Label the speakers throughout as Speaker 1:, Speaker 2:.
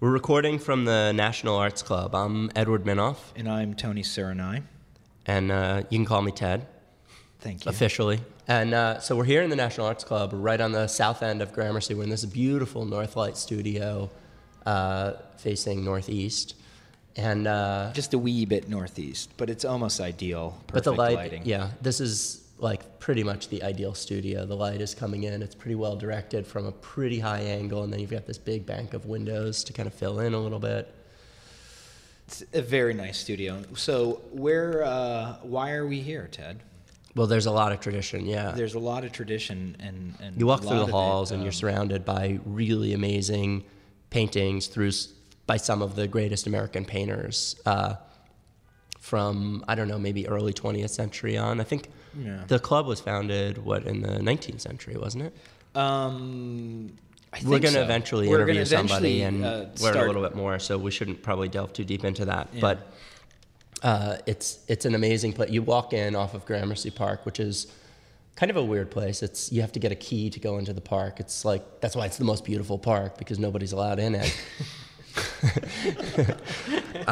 Speaker 1: We're recording from the National Arts Club. I'm Edward Minoff,
Speaker 2: And I'm Tony Curanaj.
Speaker 1: and uh, you can call me Ted
Speaker 2: Thank you.
Speaker 1: officially. And uh, so we're here in the National Arts Club, right on the south end of Gramercy. We're in this beautiful Northlight studio uh, facing northeast. And uh,
Speaker 2: Just a wee bit northeast, but it's almost ideal. Perfect
Speaker 1: but the light,
Speaker 2: lighting.
Speaker 1: yeah, this is pretty much the ideal studio. The light is coming in. It's pretty well directed from a pretty high angle, and then you've got this big bank of windows to kind of fill in a little bit.
Speaker 2: It's a very nice studio. So, where, uh, why are we here, Ted?
Speaker 1: Well, there's a lot of tradition, yeah.
Speaker 2: There's a lot of tradition and. and
Speaker 1: You walk through the
Speaker 2: of it,
Speaker 1: halls and you're
Speaker 2: um,
Speaker 1: surrounded by really amazing paintings through by some of the greatest American painters uh, from I don't know maybe early 20th century on. I think
Speaker 2: Yeah.
Speaker 1: the club was founded what in the 19th century, wasn't it?
Speaker 2: Um, I
Speaker 1: We're going to
Speaker 2: so.
Speaker 1: eventually
Speaker 2: We're
Speaker 1: interview
Speaker 2: gonna
Speaker 1: somebody
Speaker 2: eventually,
Speaker 1: and
Speaker 2: uh,
Speaker 1: learn a little bit more. So we shouldn't probably delve too deep into that.
Speaker 2: Yeah.
Speaker 1: But uh, it's it's an amazing place. You walk in off of Gramercy Park, which is kind of a weird place. It's you have to get a key to go into the park. It's like that's why it's the most beautiful park because nobody's allowed in it.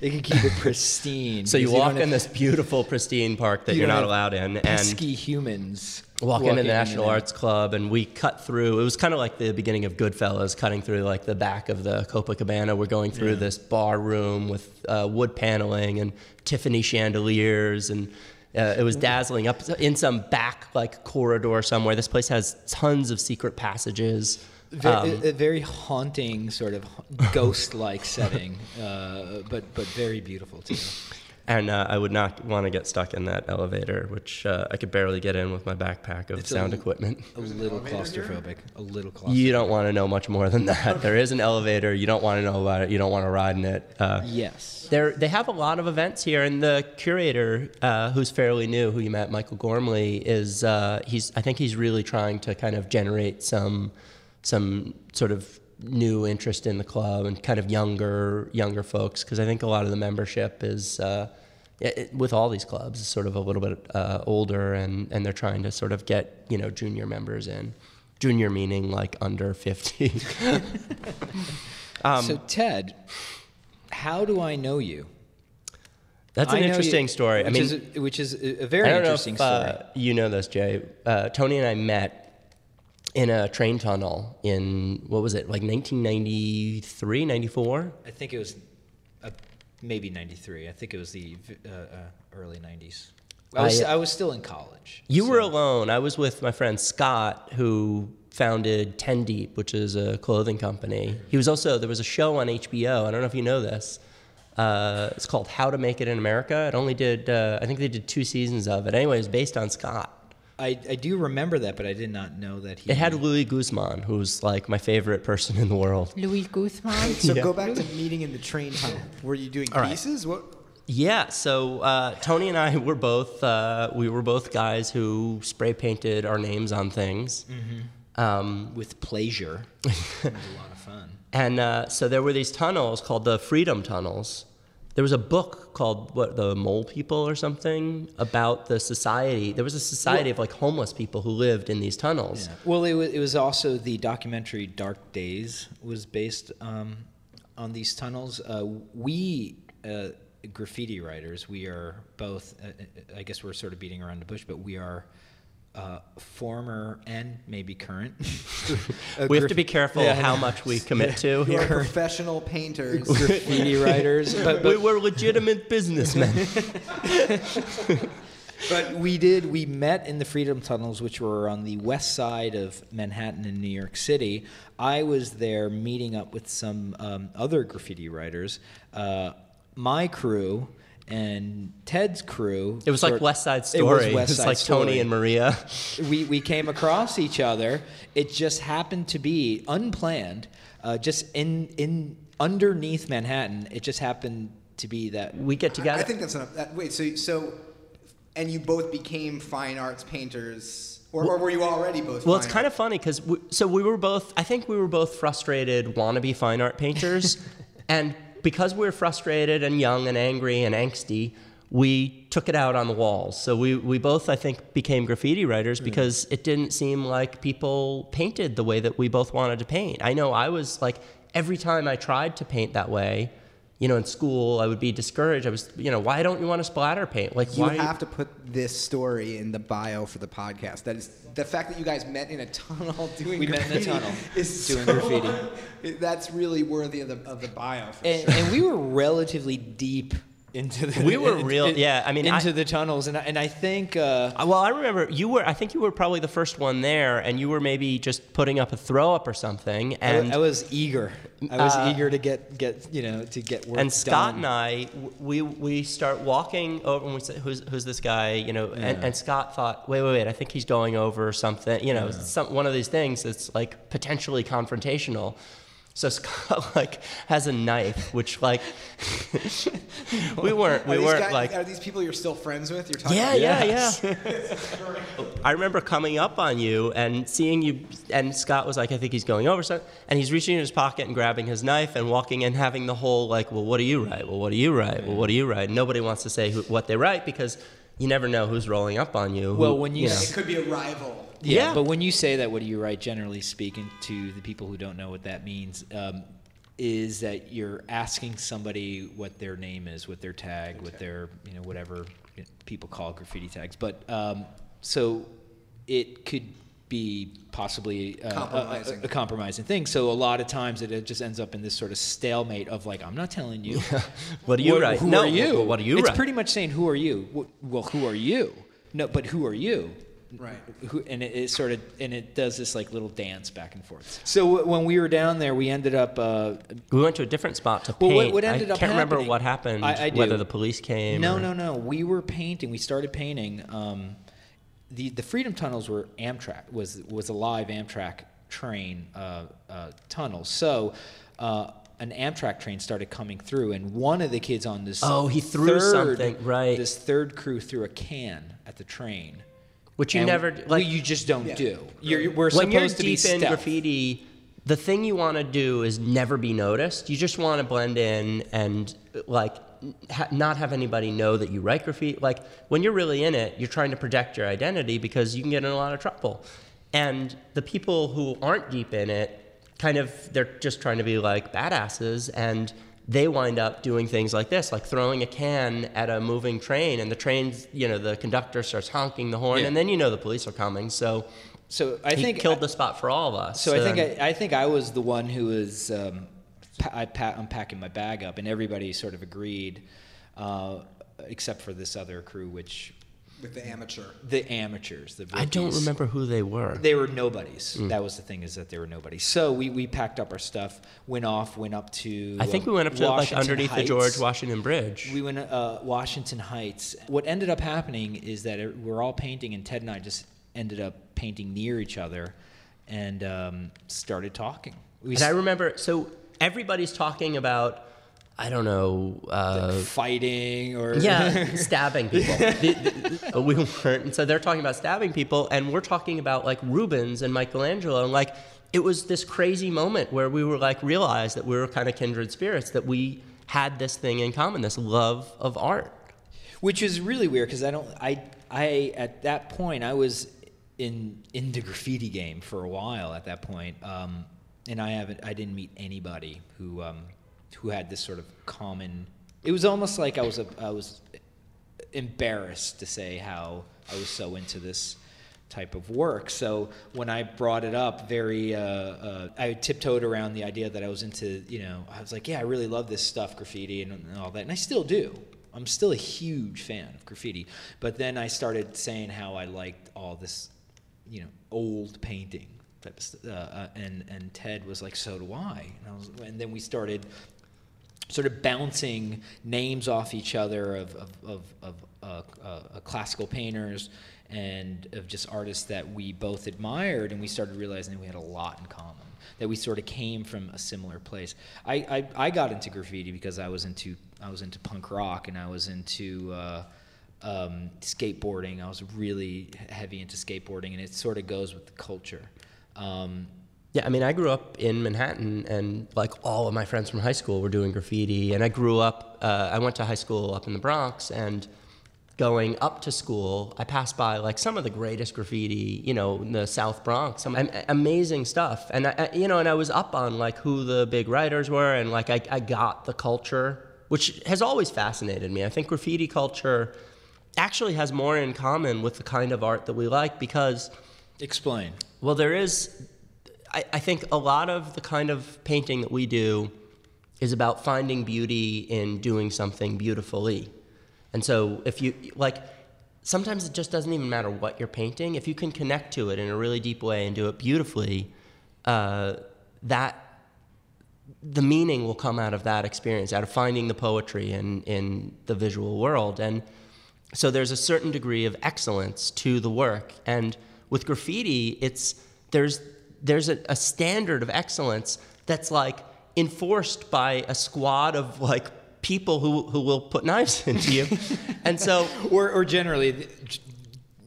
Speaker 2: They can keep it pristine.
Speaker 1: So you walk
Speaker 2: don't
Speaker 1: in this beautiful, pristine park that
Speaker 2: You
Speaker 1: you're
Speaker 2: don't
Speaker 1: allowed in, and
Speaker 2: pesky humans.
Speaker 1: walk into the National
Speaker 2: there.
Speaker 1: Arts Club, and we cut through. It was kind of like the beginning of Goodfellas, cutting through like the back of the Copacabana. We're going through this bar room with uh, wood paneling and Tiffany chandeliers, and uh, it was dazzling. Up in some back like corridor somewhere. This place has tons of secret passages.
Speaker 2: Ve-
Speaker 1: Um,
Speaker 2: a, a very haunting, sort of ghost-like setting, uh, but but very beautiful too.
Speaker 1: and uh, I would not want to get stuck in that elevator, which uh, I could barely get in with my backpack of
Speaker 2: It's
Speaker 1: sound
Speaker 2: l-
Speaker 1: equipment.
Speaker 2: A little claustrophobic. A little claustrophobic.
Speaker 1: You don't want to know much more than that. There is an elevator. You don't want to know about it. You don't want to ride in it. Uh,
Speaker 2: Yes.
Speaker 1: There, they have a lot of events here, and the curator, uh, who's fairly new, who you met, Michael Gormley, is uh, he's. I think he's really trying to kind of generate some, some sort of new interest in the club and kind of younger, younger folks, because I think a lot of the membership is. Uh, it, it- with all these clubs, is sort of a little bit uh, older, and, and they're trying to sort of get you know junior members in, junior meaning like under fifty. Um,
Speaker 2: so Ted, how do I know you?
Speaker 1: That's an
Speaker 2: know you-
Speaker 1: interesting story. I
Speaker 2: Which
Speaker 1: mean,
Speaker 2: is a, which is a very interesting
Speaker 1: if uh,
Speaker 2: story.
Speaker 1: you know this, Jay. Uh, Tony and I met in a train tunnel in what was it, like 1993, 94?
Speaker 2: I think it was uh, maybe '93. I think it was the uh, uh, early '90s. I was,
Speaker 1: I-
Speaker 2: I, was still in college.
Speaker 1: You were alone. I was with my friend Scott, who founded Ten Deep, which is a clothing company. He was also there was a show on HBO. I don't know if you know this. Uh, it's called How to Make It in America. It only did, uh, I think they did two seasons of it. Anyway, it was based on Scott.
Speaker 2: I, I do remember that, but I did not know that he.
Speaker 1: It had Luis Guzman, who's like my favorite person in the world.
Speaker 3: Luis Guzman.
Speaker 4: So
Speaker 1: Yeah.
Speaker 4: go back to meeting in the train tunnel. Were you doing
Speaker 1: right.
Speaker 4: pieces? What?
Speaker 1: Yeah, so uh, Tony and I were both uh, we were both guys who spray painted our names on things, um,
Speaker 2: with pleasure. it was a lot of fun.
Speaker 1: and uh, so there were these tunnels called the Freedom Tunnels. There was a book called what the Mole People or something about the society. There was a society of like homeless people who lived in these tunnels.
Speaker 2: Yeah. Well, it was, it was also the documentary Dark Days was based um, on these tunnels. Uh, we uh, graffiti writers, we are both. Uh, uh, I guess we're sort of beating around the bush, but we are. Uh, former and maybe current.
Speaker 1: We have to be careful
Speaker 2: Yeah,
Speaker 1: how much we commit to
Speaker 4: You are professional painters.
Speaker 2: graffiti writers. But,
Speaker 1: We
Speaker 2: but,
Speaker 1: were legitimate businessmen.
Speaker 2: but we did. We met in the Freedom Tunnels, which were on the west side of Manhattan in New York City. I was there meeting up with some um, other graffiti writers. Uh, my crew and Ted's crew.
Speaker 1: It was like
Speaker 2: sort-
Speaker 1: West Side Story.
Speaker 2: It
Speaker 1: Story.
Speaker 2: was West
Speaker 1: It's
Speaker 2: Side
Speaker 1: like Tony and Maria.
Speaker 2: we, we came across each other. It just happened to be unplanned, uh, just in in underneath Manhattan. It just happened to be that
Speaker 1: We get together.
Speaker 4: I think that's enough. That, wait, so so, and you both became fine arts painters, or, or were you already both?
Speaker 1: Well,
Speaker 4: fine
Speaker 1: it's kind of funny because so we were both. I think we were both frustrated wannabe fine art painters, and because we were frustrated and young and angry and angsty, we took it out on the walls. So we we both, I think, became graffiti writers hmm. because it didn't seem like people painted the way that we both wanted to paint. I know I was like every time I tried to paint that way, you know, in school, I would be discouraged. I was, you know, why don't you want to splatter paint? Like,
Speaker 4: You
Speaker 1: why?
Speaker 4: have to put this story in the bio for the podcast. That is the fact that you guys met in a tunnel doing
Speaker 2: We met in a tunnel
Speaker 4: is
Speaker 2: doing
Speaker 4: so-
Speaker 2: graffiti.
Speaker 4: That's really worthy of the of the bio. For
Speaker 2: and,
Speaker 4: sure.
Speaker 2: and we were relatively deep into the
Speaker 1: We were
Speaker 2: in-
Speaker 1: real-
Speaker 2: in-
Speaker 1: yeah, I mean, I-
Speaker 2: into the tunnels and I, and I think uh,
Speaker 1: Uh, Well, I remember you were. I think you were probably the first one there, and you were maybe just putting up a throw up or something. And
Speaker 2: I was eager I was
Speaker 1: Uh,
Speaker 2: eager to get get you know to get work
Speaker 1: and Scott
Speaker 2: done.
Speaker 1: and I, we we start walking over, and we say, "Who's who's this guy?" You know, and,
Speaker 2: Yeah.
Speaker 1: and Scott thought, "Wait, wait, wait! I think he's going over something." You know, some one of these things that's like potentially confrontational. So Scott like has a knife, which like we weren't we
Speaker 4: are these
Speaker 1: weren't
Speaker 4: guys,
Speaker 1: like
Speaker 4: are these people you're still friends with? You're talking
Speaker 1: Yeah,
Speaker 4: about?
Speaker 1: yeah, yeah. I remember coming up on you and seeing you, and Scott was like, I think he's going over something. And he's reaching in his pocket and grabbing his knife and walking and having the whole, like, well, what do you write? Well, what do you write? Well, what do you write? Nobody wants to say who, what they write because you never know who's rolling up on you.
Speaker 2: Well,
Speaker 1: who-
Speaker 2: when you
Speaker 1: know.
Speaker 4: It could be a rival.
Speaker 2: Yeah,
Speaker 1: Yeah.
Speaker 2: but when you say that, what do you write? Generally speaking, to the people who don't know what that means, um, is that you're asking somebody what their name is, what their tag, what their you know whatever people call graffiti tags. But um, so it could be possibly uh, a- a-
Speaker 4: Compromising.
Speaker 2: A, compromising thing. So a lot of times it, it just ends up in this sort of stalemate of like, I'm not telling you.
Speaker 1: what do you
Speaker 2: What-
Speaker 1: write?
Speaker 2: Who
Speaker 1: no,
Speaker 2: are you?
Speaker 1: well, what do you
Speaker 2: it's pretty much saying, "Who are you?" Well, who are you? No, but who are you?
Speaker 4: Right.
Speaker 2: Who, and it, it sort of and it does this like little dance back and forth. So w- when we were down there, we ended up. Uh,
Speaker 1: we went to a different spot to
Speaker 2: Well,
Speaker 1: paint.
Speaker 2: what- what ended
Speaker 1: I
Speaker 2: up
Speaker 1: can't remember what happened,
Speaker 2: I- I do.
Speaker 1: whether the police came.
Speaker 2: no,
Speaker 1: or-
Speaker 2: no, no. We were painting. We started painting. Um, the the Freedom Tunnels were Amtrak was was a live Amtrak train uh, uh, tunnel. So. Uh, an Amtrak train started coming through, and one of the kids on this
Speaker 1: Oh, he threw
Speaker 2: third-
Speaker 1: something, right.
Speaker 2: This third crew threw a can at the train,
Speaker 1: Which you
Speaker 2: And
Speaker 1: never
Speaker 2: we-
Speaker 1: like.
Speaker 2: you just don't
Speaker 4: Yeah.
Speaker 2: do. You're, you're- we're
Speaker 1: when
Speaker 2: supposed
Speaker 1: you're
Speaker 2: to be
Speaker 1: deep in
Speaker 2: stealth.
Speaker 1: graffiti, the thing you want to do is never be noticed. You just want to blend in and like ha- not have anybody know that you write graffiti. Like when you're really in it, you're trying to protect your identity because you can get in a lot of trouble. And the people who aren't deep in it, kind of, they're just trying to be like badasses and. They wind up doing things like this, like throwing a can at a moving train, and the train's, you know, the conductor starts honking the horn,
Speaker 2: Yeah.
Speaker 1: and then you know the police are coming. So
Speaker 2: So I think
Speaker 1: killed the spot for all of us.
Speaker 2: So I think I, I think I was the one who was um, pa- I pa- I'm packing my bag up, and everybody sort of agreed, uh, except for this other crew, which
Speaker 4: With the amateur.
Speaker 2: the amateurs. The
Speaker 1: I don't remember who they were.
Speaker 2: They were nobodies.
Speaker 1: Mm.
Speaker 2: That was the thing is that they were nobodies. So we, we packed up our stuff, went off, went up to.
Speaker 1: I think
Speaker 2: uh,
Speaker 1: we went up to like
Speaker 2: Washington
Speaker 1: underneath the George Washington Bridge.
Speaker 2: We went uh, Washington Heights. What ended up happening is that it, we're all painting, and Ted and I just ended up painting near each other, and um, started talking. We
Speaker 1: and I remember, so everybody's talking about, I don't know, uh,
Speaker 2: fighting or
Speaker 1: yeah, stabbing people. The- the- but we weren't. And so they're talking about stabbing people, and we're talking about like Rubens and Michelangelo. And like, it was this crazy moment where we were like, realized that we were kind of kindred spirits, that we had this thing in common, this love of art.
Speaker 2: which is really weird because I don't I I at that point I was in in the graffiti game for a while at that point, um, and I haven't I didn't meet anybody who um, who had this sort of common. It was almost like I was a, I was embarrassed to say how I was so into this type of work. So when I brought it up, very uh, uh, I tiptoed around the idea that I was into. You know, I was like, yeah, I really love this stuff, graffiti and, and all that, and I still do. I'm still a huge fan of graffiti. But then I started saying how I liked all this, you know, old painting type of stuff. Uh, uh, and and Ted was like, so do I. And I was, and then we started sort of bouncing names off each other of, of, of, of uh, uh, uh, classical painters and of just artists that we both admired, and we started realizing that we had a lot in common. That we sort of came from a similar place. I, I, I got into graffiti because I was into I was into punk rock and I was into uh, um, skateboarding. I was really heavy into skateboarding, and it sort of goes with the culture. Um,
Speaker 1: Yeah, I mean, I grew up in Manhattan, and like all of my friends from high school were doing graffiti. And I grew up, uh, I went to high school up in the Bronx, and going up to school, I passed by like some of the greatest graffiti, you know, in the South Bronx, some amazing stuff. And I, I- you know, and I was up on like who the big writers were, and like I, I got the culture, which has always fascinated me. I think graffiti culture actually has more in common with the kind of art that we like because,
Speaker 2: Explain.
Speaker 1: well, there is, I, I think a lot of the kind of painting that we do is about finding beauty in doing something beautifully. And so if you like sometimes it just doesn't even matter what you're painting. If you can connect to it in a really deep way and do it beautifully, uh, that the meaning will come out of that experience, out of finding the poetry in, in the visual world. And so there's a certain degree of excellence to the work. And with graffiti, it's there's there's a, a standard of excellence that's like enforced by a squad of like people who, who will put knives into you. and so
Speaker 2: Or, or generally,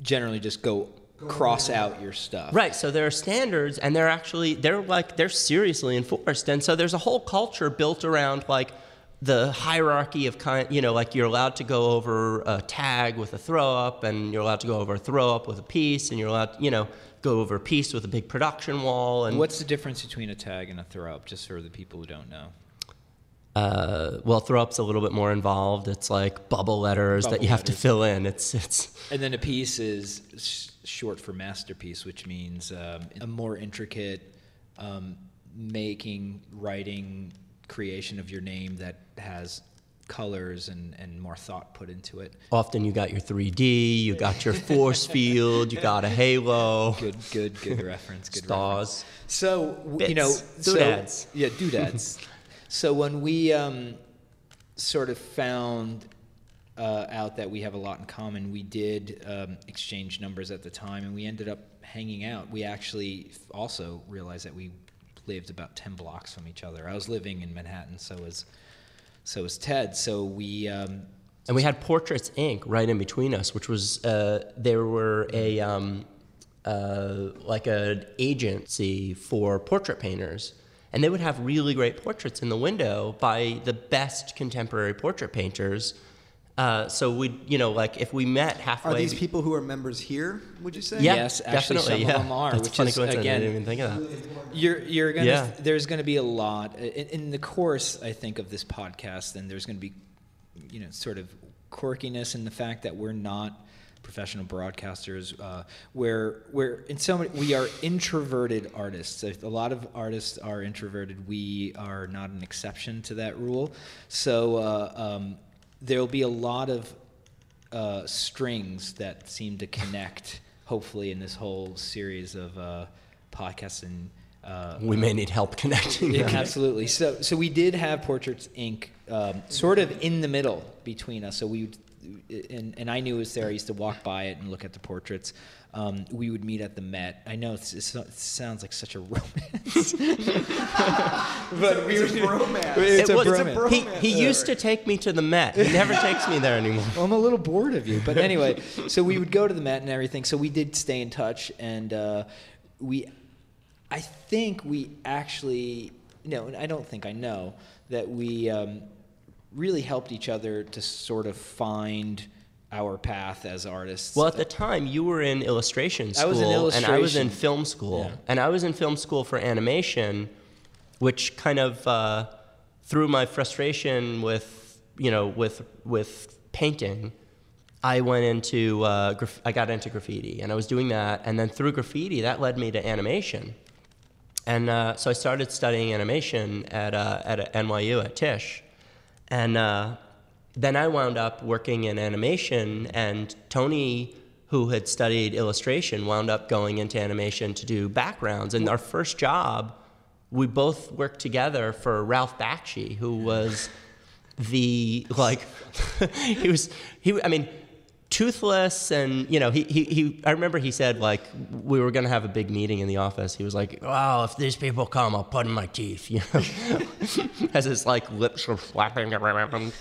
Speaker 2: generally just go cross out your stuff.
Speaker 1: Right. So there are standards, and they're actually they're like they're seriously enforced, and so there's a whole culture built around like the hierarchy of kind. You know, like you're allowed to go over a tag with a throw up, and you're allowed to go over a throw up with a piece, and you're allowed, you know, go over a piece with a big production wall. And
Speaker 2: What's the difference between a tag and a throw up, just for the people who don't know?
Speaker 1: uh, well, throw up's a little bit more involved. It's like bubble letters that you have to fill in. It's it's
Speaker 2: And then a piece is sh- short for masterpiece, which means um, a more intricate um, making, writing, creation of your name that has colors and, and more thought put into it.
Speaker 1: often you got your 3D, you got your force field, you got a halo,
Speaker 2: Good, good, good reference. Good reference.
Speaker 1: stars.
Speaker 2: So w- you know,
Speaker 1: Bits.
Speaker 2: so-
Speaker 1: Doodads.
Speaker 2: yeah, doodads. so when we um, sort of found uh, out that we have a lot in common, we did um, exchange numbers at the time, and we ended up hanging out. We actually also realized that we lived about ten blocks from each other. I was living in Manhattan, so was so was Ted. So we. Um,
Speaker 1: And we had Portraits Inc. right in between us, which was uh, there were a um, uh, like an agency for portrait painters, and they would have really great portraits in the window by the best contemporary portrait painters. Uh, so we, you know, like if we met halfway.
Speaker 4: Are these people who are members here? Would you say?
Speaker 1: Yeah,
Speaker 2: Yes, actually,
Speaker 1: Definitely,
Speaker 2: some of them are.
Speaker 1: That's a
Speaker 2: which
Speaker 1: funny
Speaker 2: is,
Speaker 1: coincidence.
Speaker 2: again,
Speaker 1: I didn't even think of that.
Speaker 2: You're you're gonna
Speaker 1: Yeah.
Speaker 2: there's gonna be a lot in, in the course I think of this podcast, and there's gonna be you know sort of quirkiness in the fact that we're not professional broadcasters. Uh, where where in so many we are introverted artists. A lot of artists are introverted. We are not an exception to that rule. So uh, um, there'll be a lot of uh, strings that seem to connect. Hopefully, in this whole series of uh, podcasts and uh,
Speaker 1: We may need help connecting.
Speaker 2: yeah, absolutely. So, so we did have Portraits Inc. Um, sort of in the middle between us. So we, and, and I knew it was there. I used to walk by it and look at the portraits. Um, we would meet at the Met. I know it's, it's, it sounds like such a romance, but we
Speaker 4: It's a
Speaker 2: would-
Speaker 4: bromance.
Speaker 2: It's
Speaker 1: It
Speaker 2: a
Speaker 1: was-
Speaker 2: bromance.
Speaker 1: He, he used to take me to the Met. He never takes me there anymore.
Speaker 2: Well, I'm a little bored of you, but anyway. so we would go to the Met and everything. So we did stay in touch, and uh, we, I think we actually, no, I don't think I know that we um, really helped each other to sort of find our path as artists.
Speaker 1: Well, at the time, you were in illustration
Speaker 2: I
Speaker 1: school,
Speaker 2: was in
Speaker 1: and I was in film school,
Speaker 2: Yeah.
Speaker 1: and I was in film school for animation, which kind of uh, through my frustration with you know with with painting, I went into uh, graf- I got into graffiti, and I was doing that, and then through graffiti, that led me to animation, and uh, so I started studying animation at uh, at NYU at Tisch, and uh, then I wound up working in animation, and Tony, who had studied illustration, wound up going into animation to do backgrounds. And our first job, we both worked together for Ralph Bakshi, who was the like he was he I mean toothless and you know he, he, he I remember he said like we were gonna have a big meeting in the office. He was like well if these people come I'll put in my teeth you know? As his like lips were flapping around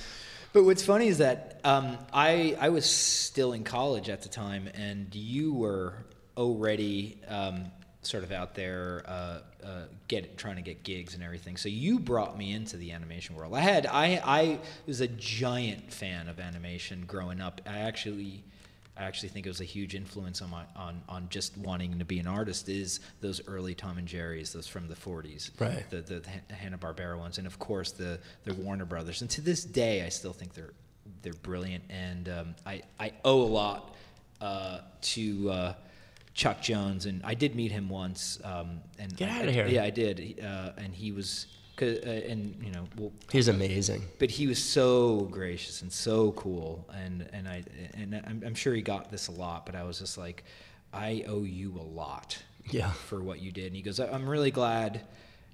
Speaker 2: But what's funny is that um, I I was still in college at the time, and you were already um, sort of out there uh, uh, get trying to get gigs and everything. So you brought me into the animation world. I had I I was a giant fan of animation growing up. I actually I actually think it was a huge influence on my on on just wanting to be an artist is those early Tom and Jerry's, those from the 40s,
Speaker 1: Right.
Speaker 2: The the Hanna Barbera ones, and of course the the Warner Brothers. And to this day, I still think they're they're brilliant, and um, I I owe a lot uh, to. Uh, Chuck Jones, and I did meet him once. Um, and
Speaker 1: Get
Speaker 2: I-
Speaker 1: outta here.
Speaker 2: Yeah, I did, uh, and he was, 'cause, uh, and you know, well,
Speaker 1: He's amazing.
Speaker 2: but he was so gracious and so cool and and I and I'm, I'm sure he got this a lot but I was just like I owe you a lot
Speaker 1: Yeah.
Speaker 2: for what you did. And he goes "I- I'm really glad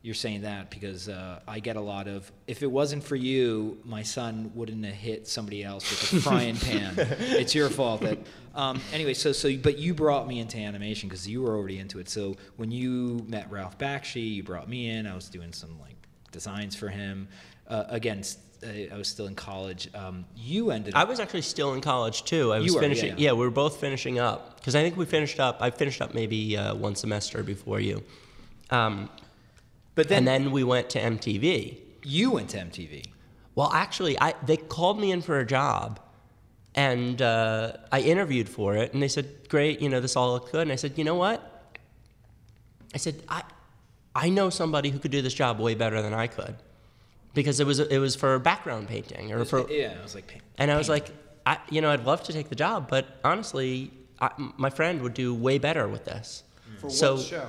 Speaker 2: you're saying that because uh, I get a lot of if it wasn't for you my son wouldn't have hit somebody else with a frying pan. It's your fault. That um, anyway so so but you brought me into animation because you were already into it. So when you met Ralph Bakshi you brought me in. I was doing some like designs for him. Uh, again, uh, I was still in college. Um, you ended
Speaker 1: I was actually still in college too. I was
Speaker 2: You were, yeah,
Speaker 1: finishing.
Speaker 2: yeah.
Speaker 1: we were both finishing up because I think we finished up. I finished up maybe uh, one semester before you, um,
Speaker 2: but then,
Speaker 1: and then we went to MTV.
Speaker 2: you went to MTV.
Speaker 1: Well, actually, I, they called me in for a job, and uh, I interviewed for it, and they said, "Great, you know, this all looked good." And I said, "You know what?" I said, "I, I know somebody who could do this job way better than I could, because it was it was for background painting or for
Speaker 2: yeah, I was like, paint-
Speaker 1: And I was
Speaker 2: paint.
Speaker 1: like, I, you know, I'd love to take the job, but honestly, I, my friend would do way better with this.
Speaker 4: For
Speaker 1: So-
Speaker 4: what show?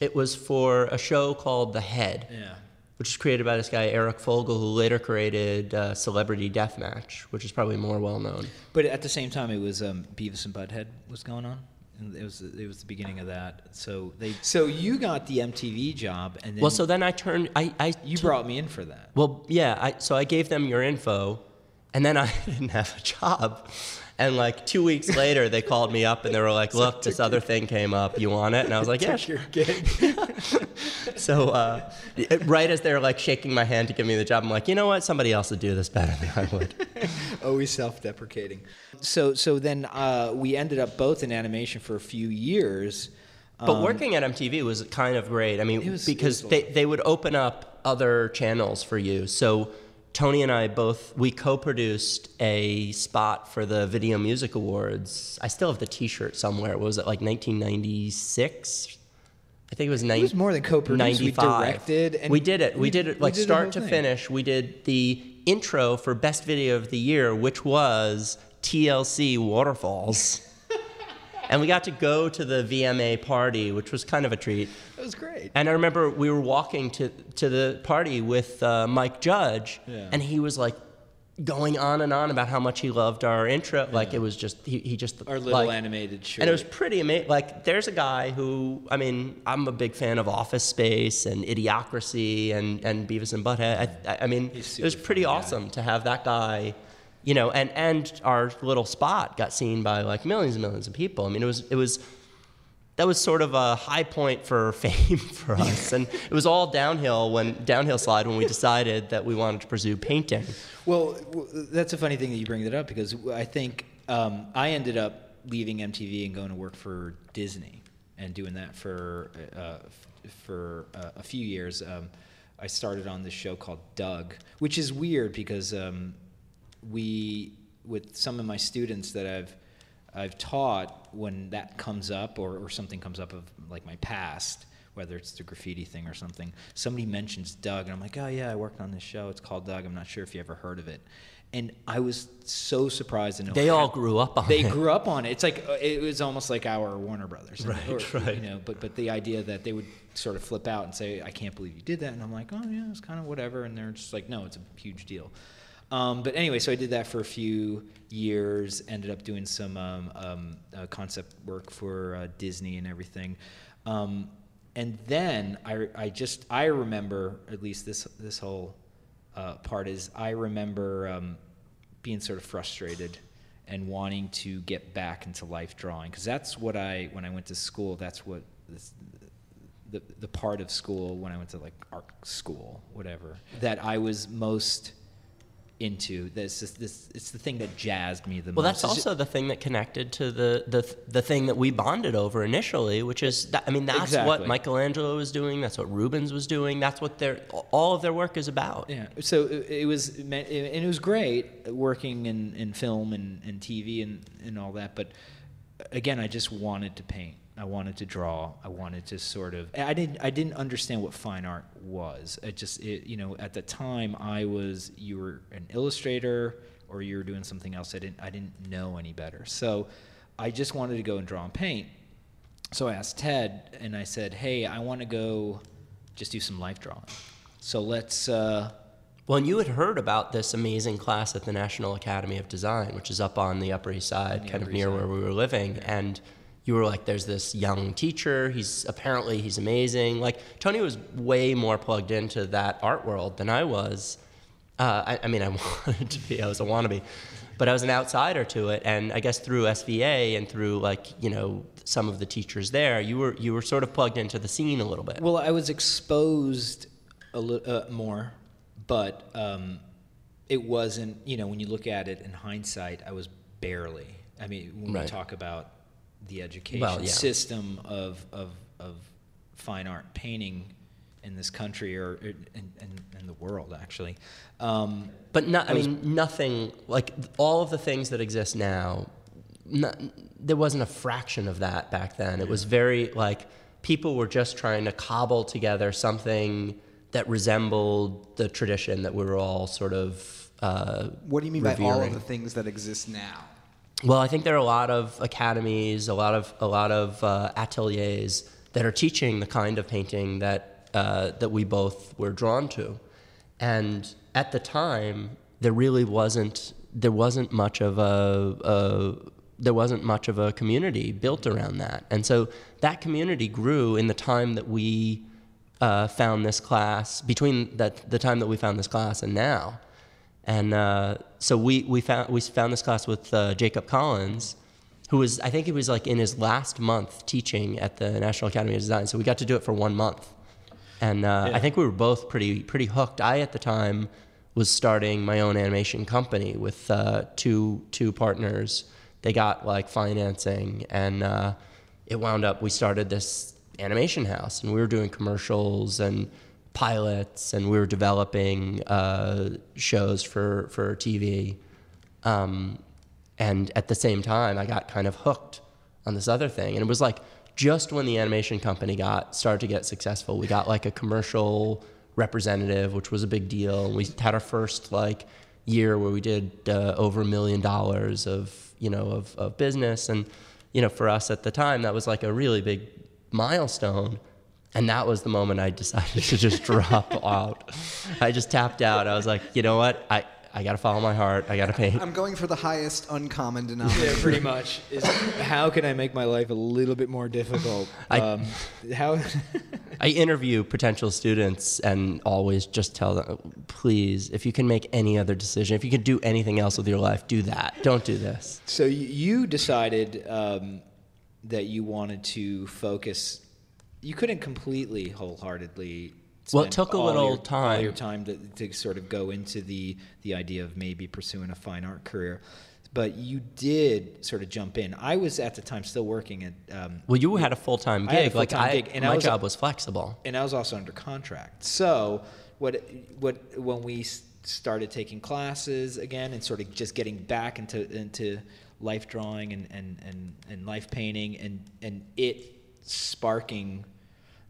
Speaker 1: It was for a show called The Head,
Speaker 2: yeah,
Speaker 1: which was created by this guy Eric Fogel, who later created uh, Celebrity Deathmatch, which is probably more well known.
Speaker 2: but at the same time, it was um, Beavis and Butthead was going on. And it was it was the beginning of that. So they so you got the MTV job, and then
Speaker 1: Well, so then I turned. I, I
Speaker 2: you
Speaker 1: took-
Speaker 2: brought me in for that.
Speaker 1: Well, yeah. I, so I gave them your info, and then I didn't have a job. And like two weeks later, they called me up and they were like, "Look, this other thing came up. You want it?" And I was like, "Yeah." sure." so uh, right as they're like shaking my hand to give me the job, I'm like, "You know what? Somebody else would do this better than I would."
Speaker 2: Always self-deprecating. So so then uh, we ended up both in animation for a few years.
Speaker 1: But working at MTV was kind of great. I mean,
Speaker 2: was-
Speaker 1: because they, they would open up other channels for you. So Tony and I both we co-produced a spot for the Video Music Awards. I still have the T-shirt somewhere. What was it like 1996? I think it was, nine,
Speaker 2: was more than co-produced. We directed and
Speaker 1: we did it. We,
Speaker 2: we-
Speaker 1: did it like
Speaker 2: did
Speaker 1: start to
Speaker 2: thing.
Speaker 1: finish. We did the intro for Best Video of the Year, which was TLC Waterfalls. and we got to go to the VMA party, which was kind of a treat.
Speaker 2: It was great.
Speaker 1: And I remember we were walking to, to the party with uh, Mike Judge,
Speaker 2: Yeah.
Speaker 1: and he was like going on and on about how much he loved our intro. Like it was just he, he just
Speaker 2: Our little
Speaker 1: like,
Speaker 2: animated short.
Speaker 1: and it was pretty amazing. Like, there's a guy who, I mean, I'm a big fan of Office Space and Idiocracy and, and Beavis and Butthead. I, I, mean, it was pretty awesome to have that guy, you know, and, and our little spot got seen by like millions and millions of people. I mean, it was, it was, that was sort of a high point for fame for us. and it was all downhill when, downhill slide when we decided that we wanted to pursue painting.
Speaker 2: Well, that's a funny thing that you bring that up because I think um, I ended up leaving MTV and going to work for Disney and doing that for uh, for uh, a few years. Um, I started on this show called Doug, which is weird because um, we, with some of my students that I've I've taught when that comes up or, or something comes up of like my past, whether it's the graffiti thing or something, somebody mentions Doug, and I'm like, oh yeah, I worked on this show. It's called Doug. I'm not sure if you ever heard of it. And I was so surprised know
Speaker 1: They all grew up on
Speaker 2: they
Speaker 1: it.
Speaker 2: grew up on it. It's like uh, it was almost like our Warner Brothers,
Speaker 1: Right,
Speaker 2: or,
Speaker 1: right.
Speaker 2: You know, but but the idea that they would sort of flip out and say, "I can't believe you did that," and I'm like, "Oh yeah, it's kind of whatever," and they're just like, "No, it's a huge deal." Um, but anyway, so I did that for a few years. Ended up doing some um, um, uh, concept work for uh, Disney and everything. Um, and then I, I just I remember at least this this whole uh, part is I remember um, being sort of frustrated and wanting to get back into life drawing because that's what I when I went to school that's what this, the the part of school when I went to like art school whatever that I was most into. This, this, this it's the thing that jazzed me the
Speaker 1: Well,
Speaker 2: most.
Speaker 1: Well,
Speaker 2: that's
Speaker 1: also the thing that connected to the, the the thing that we bonded over initially, which is that, I mean that's
Speaker 2: Exactly.
Speaker 1: what Michelangelo was doing, that's what Rubens was doing, that's what their all of their work is about.
Speaker 2: Yeah. So it, it was, and it was great working in, in film and, and TV and, and all that. But again, I just wanted to paint. I wanted to draw. I wanted to sort of. I didn't. I didn't understand what fine art was. It just. It, you know, at the time, I was. You were an illustrator, or you were doing something else. I didn't. I didn't know any better. So, I just wanted to go and draw and paint. So I asked Ted, and I said, "Hey, I want to go, just do some life drawing. So let's." Uh,
Speaker 1: Well, and you had heard about this amazing class at the National Academy of Design, which is up on the Upper East Side, kind of near
Speaker 2: East
Speaker 1: where we were living, and you were like, "There's this young teacher. He's apparently he's amazing." Like Tony was way more plugged into that art world than I was. Uh, I, I mean, I wanted to be. I was a wannabe, but I was an outsider to it. And I guess through SVA and through like you know some of the teachers there, you were you were sort of plugged into the scene a little bit.
Speaker 2: Well, I was exposed a little uh, more, but um, it wasn't. You know, when you look at it in hindsight, I was barely. I mean, when
Speaker 1: Right.
Speaker 2: we talk about the education
Speaker 1: Well, yeah.
Speaker 2: system of, of of fine art painting in this country or in, in, in the world, actually. Um,
Speaker 1: But not, I,
Speaker 2: I was-
Speaker 1: mean, nothing like all of the things that exist now. Not, there wasn't a fraction of that back then. It was very like people were just trying to cobble together something that resembled the tradition that we were all sort of. Uh,
Speaker 4: What do you mean by all of the things that exist now?
Speaker 1: Well, I think there are a lot of academies, a lot of a lot of uh, ateliers that are teaching the kind of painting that uh, that we both were drawn to, and at the time there really wasn't there wasn't much of a, a there wasn't much of a community built around that, and so that community grew in the time that we uh, found this class between that the time that we found this class and now. And uh, so we, we found we found this class with uh, Jacob Collins, who was I think he was like in his last month teaching at the National Academy of Design. So we got to do it for one month, and uh, I think we were both pretty pretty hooked. I at the time was starting my own animation company with uh, two two partners. They got like financing, and uh, it wound up we started this animation house, and we were doing commercials and pilots, and we were developing uh, shows for for TV. Um, and at the same time, I got kind of hooked on this other thing, and it was like just when the animation company got started to get successful, we got like a commercial representative, which was a big deal. We had our first like year where we did uh, over a million dollars of you know of, of business, and you know for us at the time that was like a really big milestone. And that was the moment I decided to just drop out. I just tapped out. I was like, you know what? I, I got to follow my heart. I got to paint.
Speaker 4: I'm going for the highest uncommon denominator.
Speaker 2: yeah, pretty much. Is how can I make my life a little bit more difficult?
Speaker 1: I-
Speaker 2: um, how?
Speaker 1: I interview potential students and always just tell them, please, if you can make any other decision, if you can do anything else with your life, do that. Don't do this.
Speaker 2: so you, you decided um, that you wanted to focus. You couldn't completely wholeheartedly.
Speaker 1: Well, it took a little
Speaker 2: your,
Speaker 1: time.
Speaker 2: Your time to, to sort of go into the the idea of maybe pursuing a fine art career, but you did sort of jump in. I was at the time still working at. Um,
Speaker 1: Well, you had a full time
Speaker 2: I
Speaker 1: gig. like
Speaker 2: full-time
Speaker 1: I,
Speaker 2: gig, and I
Speaker 1: my
Speaker 2: was-
Speaker 1: job was flexible.
Speaker 2: and I was also under contract. So what what when we started taking classes again and sort of just getting back into into life drawing and and and, and life painting and and it sparking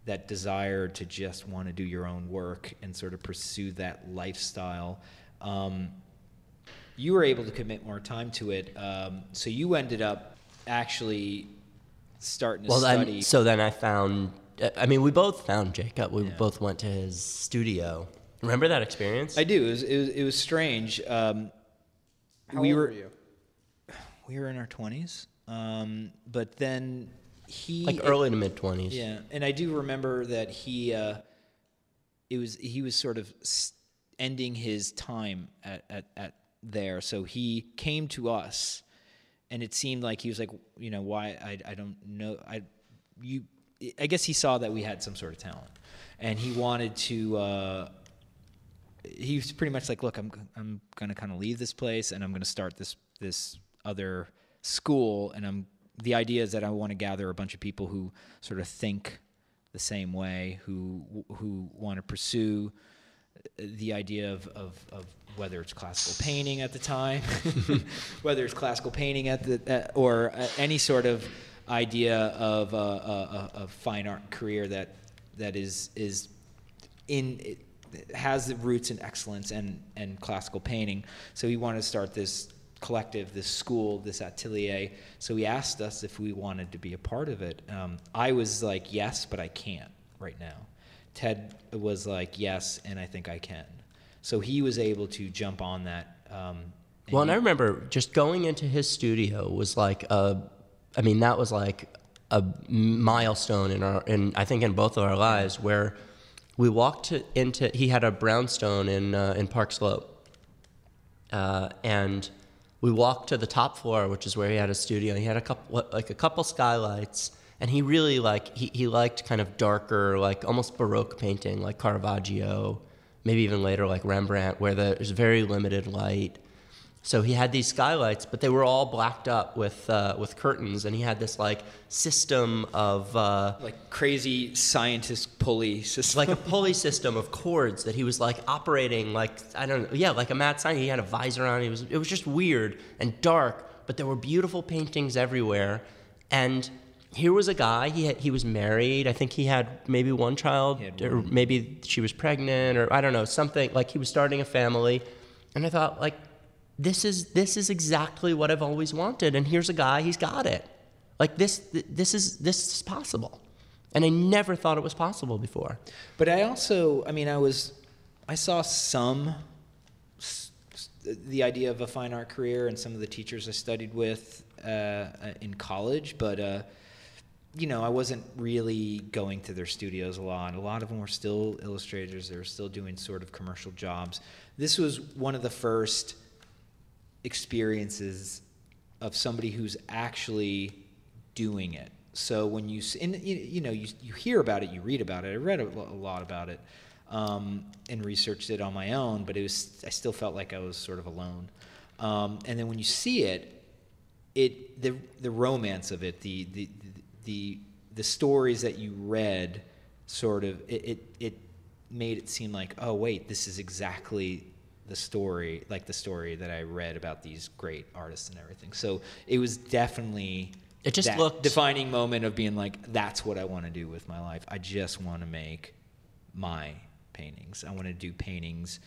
Speaker 2: that desire to just want to do your own work and sort of pursue that lifestyle. Um, you were able to commit more time to it, um, so you ended up actually starting to
Speaker 1: Well,
Speaker 2: study.
Speaker 1: then, so then I found, I mean, we both found Jacob. We
Speaker 2: Yeah.
Speaker 1: both went to his studio. Remember that experience?
Speaker 2: I do. It was it was, it was strange. Um,
Speaker 4: How
Speaker 2: we
Speaker 4: old
Speaker 2: were
Speaker 4: were you?
Speaker 2: we were in our twenties, um, but then he
Speaker 1: like early to mid 20s.
Speaker 2: Yeah, and I do remember that he uh, it was he was sort of ending his time at, at at there, so he came to us, and it seemed like he was like, you know, why I I don't know I you I guess he saw that we had some sort of talent, and he wanted to. Uh, he he was pretty much like, look, I'm I'm gonna kind of leave this place and I'm gonna start this this other school, and I'm the idea is that I want to gather a bunch of people who sort of think the same way, who who want to pursue the idea of, of, of whether it's classical painting at the time, whether it's classical painting at the uh, or uh, any sort of idea of a, a, a, fine art career that that is is in has the roots in excellence and and classical painting. So he wanted to start this collective, this school, this atelier. So he asked us if we wanted to be a part of it. Um, I was like, yes, but I can't right now. Ted was like, yes, and I think I can. So he was able to jump on that. Um,
Speaker 1: and well, and I remember just going into his studio was like a, I mean, that was like a milestone in our, in I think in both of our lives where we walked to, into. He had a brownstone in uh, in Park Slope, uh, and we walked to the top floor, which is where he had a studio. He had a couple, like a couple skylights and he really like he, he liked kind of darker like almost baroque painting like caravaggio maybe even later like rembrandt where there's very limited light so he had these skylights but they were all blacked up with uh, with curtains and he had this like system of uh,
Speaker 2: like crazy scientist pulley system
Speaker 1: like a pulley system of cords that he was like operating like i don't know yeah like a mad scientist he had a visor on he was it was just weird and dark but there were beautiful paintings everywhere and here was a guy. He had, he was married. I think he had maybe one child, or maybe she was pregnant, or I don't know something. Like he was starting a family, and I thought like, this is this is exactly what I've always wanted. And here's a guy. He's got it. Like this this is this is possible, and I never thought it was possible before.
Speaker 2: But I also, I mean, I was, I saw some the idea of a fine art career and some of the teachers I studied with uh, in college, but. Uh, you know, I wasn't really going to their studios a lot. A lot of them were still illustrators. They were still doing sort of commercial jobs. This was one of the first experiences of somebody who's actually doing it. So when you and you know you, you hear about it, you read about it. I read a, lot about it um, and researched it on my own, but it was I still felt like I was sort of alone. Um, and then when you see it, it the the romance of it, the the the the stories that you read sort of it, it, it made it seem like oh wait this is exactly the story like the story that I read about these great artists and everything. So it was definitely
Speaker 1: it just that looked
Speaker 2: defining moment of being like that's what I want to do with my life. I just want to make my paintings. I want to do paintings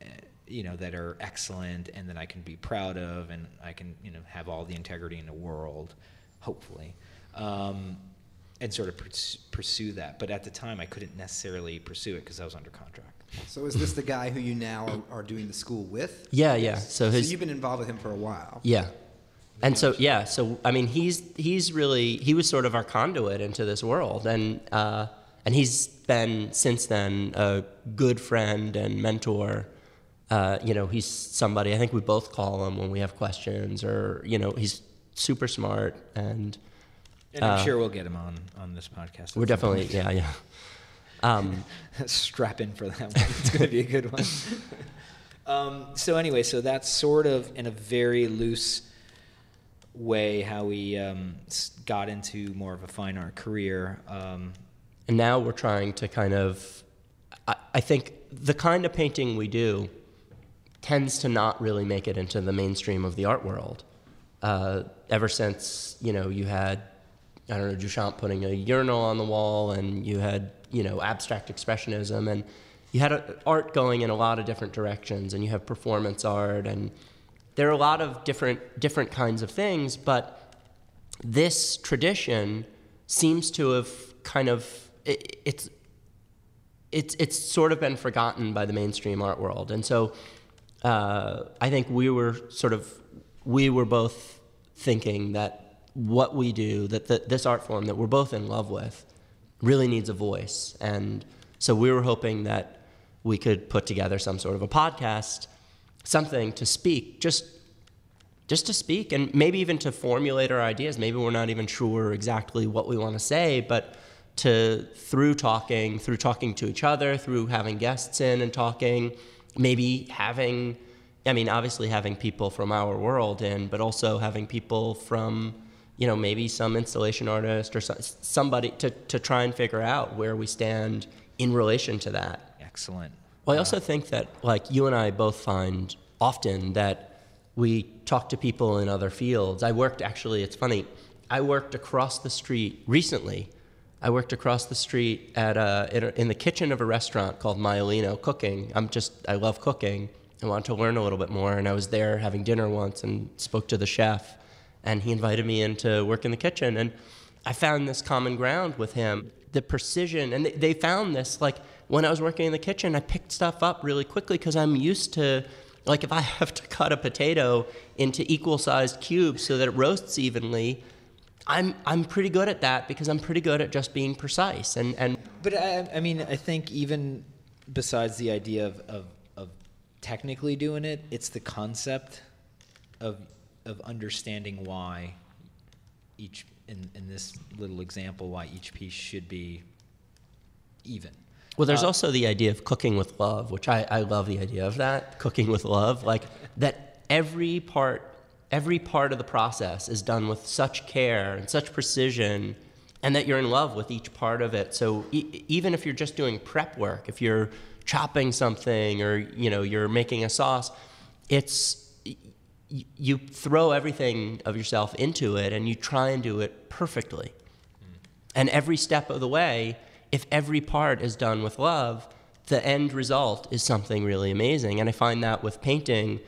Speaker 2: uh, you know that are excellent and that I can be proud of and I can you know have all the integrity in the world hopefully um, and sort of pursue that. But at the time, I couldn't necessarily pursue it because I was under contract.
Speaker 4: So is this the guy who you now are, are doing the school with?
Speaker 1: Yeah, yeah. So, his,
Speaker 4: so you've been involved with him for a while.
Speaker 1: Yeah. And so yeah, so I mean, he's he's really he was sort of our conduit into this world, and uh, and he's been since then a good friend and mentor. Uh, you know, he's somebody I think we both call him when we have questions, or you know, he's super smart and
Speaker 2: and I'm uh, sure we'll get him on on this podcast.
Speaker 1: We're definitely, point. yeah, yeah. Um,
Speaker 2: Strap in for that one. It's going to be a good one. um, so anyway, so that's sort of in a very loose way how we um, got into more of a fine art career. Um,
Speaker 1: and now we're trying to kind of, I, I think the kind of painting we do tends to not really make it into the mainstream of the art world. Uh, ever since you know you had I don't know, Duchamp putting a urinal on the wall, and you had, you know, abstract expressionism, and you had a, art going in a lot of different directions, and you have performance art, and there are a lot of different different kinds of things, but this tradition seems to have kind of it, it's it's it's sort of been forgotten by the mainstream art world, and so uh, I think we were sort of we were both thinking that what we do, that the, this art form that we're both in love with, really needs a voice. And so we were hoping that we could put together some sort of a podcast, something to speak, just just to speak and maybe even to formulate our ideas. Maybe we're not even sure exactly what we want to say, but to through talking, through talking to each other, through having guests in and talking, maybe having, I mean, obviously having people from our world in, but also having people from, you know, maybe some installation artist or so, somebody to, to try and figure out where we stand in relation to that.
Speaker 2: Excellent.
Speaker 1: Well, I uh, also think that, like, you and I both find often that we talk to people in other fields. I worked, actually, it's funny, I worked across the street recently. I worked across the street at a, in, a, in the kitchen of a restaurant called Maialino cooking. I'm just, I love cooking. I wanted to learn a little bit more, and I was there having dinner once and spoke to the chef, and he invited me in to work in the kitchen. And I found this common ground with him the precision, and they, found this like when I was working in the kitchen, I picked stuff up really quickly because I'm used to like if I have to cut a potato into equal sized cubes so that it roasts evenly, I'm I'm pretty good at that because I'm pretty good at just being precise and and.
Speaker 2: But I, I mean, I think even besides the idea of, of of technically doing it, it's the concept of of understanding why each in in this little example why each piece should be even.
Speaker 1: Well, there's uh, also the idea of cooking with love, which I, I love the idea of that cooking with love, like that every part every part of the process is done with such care and such precision and that you're in love with each part of it so e- even if you're just doing prep work if you're chopping something or you know you're making a sauce it's you throw everything of yourself into it and you try and do it perfectly mm. and every step of the way if every part is done with love the end result is something really amazing and i find that with painting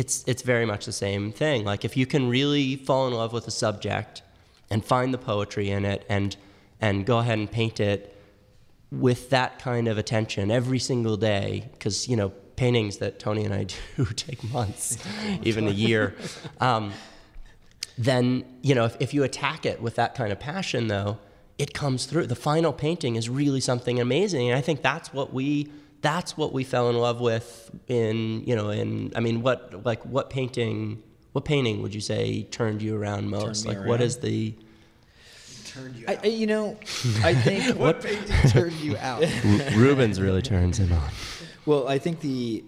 Speaker 1: it's it's very much the same thing. Like if you can really fall in love with a subject and find the poetry in it and and go ahead and paint it with that kind of attention every single day, because you know paintings that Tony and I do take months, even a year. Um, then you know if, if you attack it with that kind of passion, though, it comes through. The final painting is really something amazing, and I think that's what we that's what we fell in love with in you know in I mean what like what painting what painting would you say turned you around most like around. what is the
Speaker 2: turned you I, you know I think
Speaker 4: what, what painting turned you out
Speaker 1: Rubens really turns him on
Speaker 2: well I think the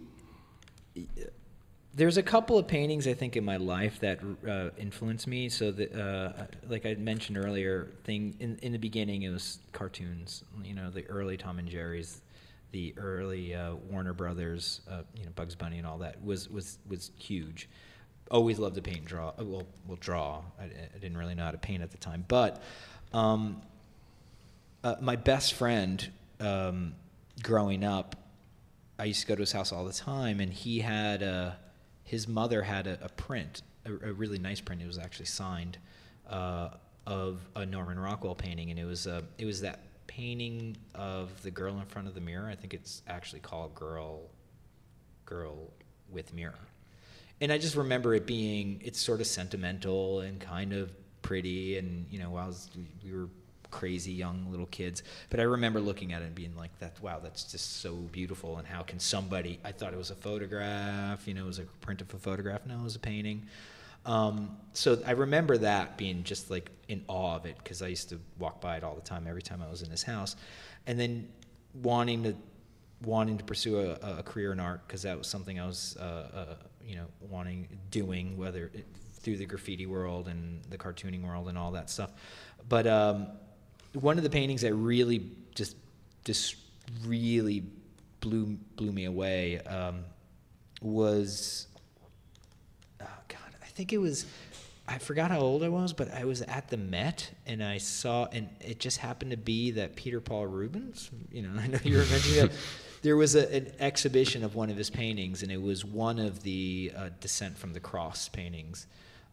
Speaker 2: there's a couple of paintings I think in my life that uh, influenced me. So that, uh, like I mentioned earlier, thing in in the beginning it was cartoons. You know, the early Tom and Jerry's, the early uh, Warner Brothers, uh, you know, Bugs Bunny and all that was was was huge. Always loved to paint and draw. Uh, well, well, draw. I, I, didn't really know how to paint at the time, but um, uh, my best friend um, growing up, I used to go to his house all the time, and he had a, his mother had a, a print, a, a, really nice print. It was actually signed uh, of a Norman Rockwell painting, and it was uh, it was that painting of the girl in front of the mirror. I think it's actually called Girl Girl with Mirror. And I just remember it being it's sort of sentimental and kind of pretty and you know, was we were crazy young little kids. But I remember looking at it and being like, "That wow, that's just so beautiful." And how can somebody? I thought it was a photograph. You know, it was a print of a photograph. No, it was a painting. Um, so I remember that being just like in awe of it because I used to walk by it all the time every time I was in his house, and then wanting to wanting to pursue a, a career in art because that was something I was uh, uh, you know wanting doing whether it, through the graffiti world and the cartooning world and all that stuff. But um, one of the paintings that really just just really blew blew me away um, was oh god, I think it was I forgot how old I was, but I was at the Met and I saw, and it just happened to be that Peter Paul Rubens, you know, I know you were mentioning that. There was a, an exhibition of one of his paintings, and it was one of the uh, Descent from the Cross paintings.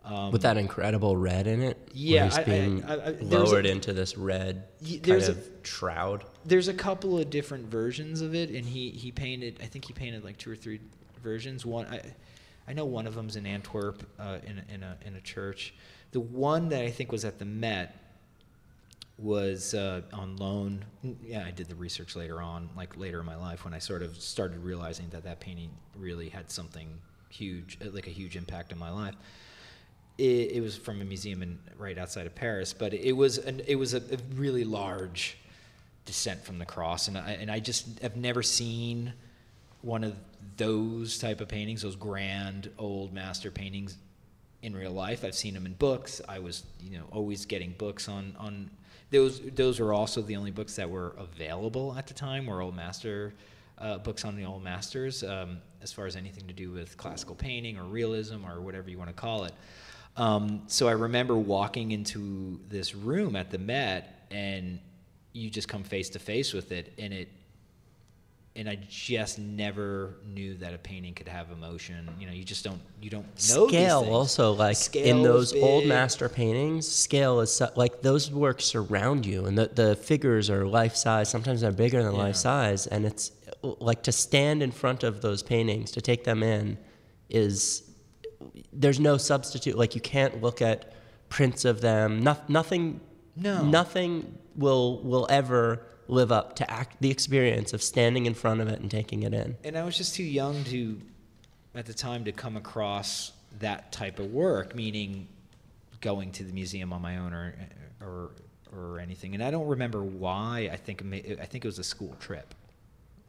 Speaker 1: Um, With that incredible red in it?
Speaker 2: Yeah.
Speaker 1: he's being I, I, lowered a, into this red kind of a, shroud.
Speaker 2: There's a couple of different versions of it, and he, he painted, I think he painted like two or three versions. One, I, I know one of them's in Antwerp uh, in, in, a, in a church. The one that I think was at the Met was uh, on loan. Yeah, I did the research later on, like later in my life, when I sort of started realizing that that painting really had something huge, like a huge impact on my life. It, it was from a museum in, right outside of Paris, but it was an, it was a, a really large descent from the cross, and I, and I just have never seen one of those type of paintings, those grand old master paintings in real life. I've seen them in books. I was, you know, always getting books on on those. Those were also the only books that were available at the time. Were old master uh, books on the old masters, um, as far as anything to do with classical painting or realism or whatever you want to call it. Um, so I remember walking into this room at the Met, and you just come face to face with it, and it and I just never knew that a painting could have emotion. You know, you just don't you don't know
Speaker 1: scale also like
Speaker 2: Scale
Speaker 1: in those old master paintings scale is like those works surround you and the, the figures are life size sometimes they're bigger than
Speaker 2: Yeah.
Speaker 1: life size and it's like to stand in front of those paintings to take them in is there's no substitute like you can't look at prints of them no, nothing
Speaker 2: No.
Speaker 1: nothing will will ever live up to act the experience of standing in front of it and taking it in
Speaker 2: and I was just too young to, at the time, to come across that type of work. Meaning, going to the museum on my own or or or anything. And I don't remember why. I think I think it was a school trip.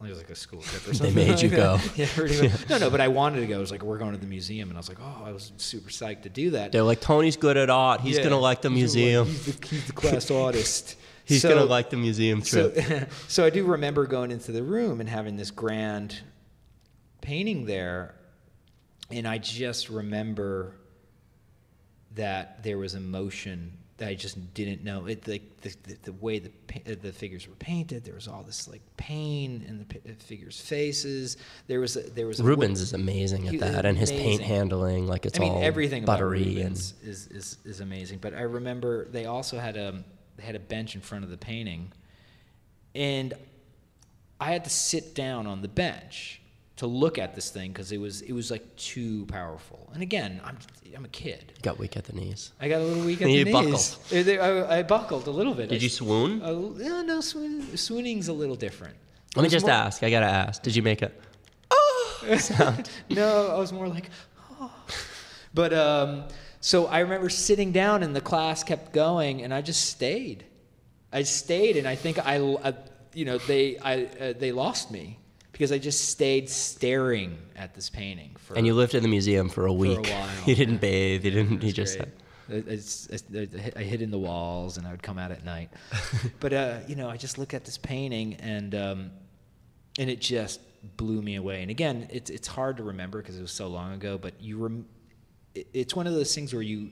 Speaker 2: It was like a school trip or something.
Speaker 1: They made you
Speaker 2: like
Speaker 1: go.
Speaker 2: yeah, much. No, no, but I wanted to go. It was like we're going to the museum, and I was like, oh, I was super psyched to do that.
Speaker 1: they're like tony's good at art he's
Speaker 2: Yeah.
Speaker 1: gonna like the museum
Speaker 2: He's the, he's the class artist.
Speaker 1: He's
Speaker 2: So-
Speaker 1: gonna like the museum trip.
Speaker 2: so, so I do remember going into the room and having this grand painting there, and I just remember that there was emotion I just didn't know. It like the, the, the way the uh, the figures were painted, there was all this like pain in the the uh, figures' faces. There was a, there was a
Speaker 1: Rubens is amazing at that, and his paint handling, like it's
Speaker 2: I mean,
Speaker 1: all
Speaker 2: everything
Speaker 1: buttery
Speaker 2: about Rubens is, is is amazing. But I remember they also had a they had a bench in front of the painting, and I had to sit down on the bench to look at this thing because it was it was like too powerful. And again, I'm I'm a kid.
Speaker 1: and got weak at the knees.
Speaker 2: I got a little weak at
Speaker 1: You
Speaker 2: the
Speaker 1: buckled.
Speaker 2: knees. Uh, they- I, I buckled a little bit.
Speaker 1: Did
Speaker 2: I
Speaker 1: you swoon?
Speaker 2: uh, no, no, swoon, swooning's a little different.
Speaker 1: Let me just
Speaker 2: more-
Speaker 1: ask. I gotta ask. Did you make it? Oh!
Speaker 2: No, I was more like, oh. but um, so I remember sitting down and the class kept going, and I just stayed. I stayed, and I think I, I you know, they, I, uh, they lost me because I just stayed staring at this painting for.
Speaker 1: And you lived in the museum for a week.
Speaker 2: while.
Speaker 1: you didn't bathe. You didn't. You just.
Speaker 2: It- It's, it's, I hid in the walls and I would come out at night. but uh, you know, I just look at this painting and um, and it just blew me away. And again, it's it's hard to remember because it was so long ago. But you rem- it's one of those things where you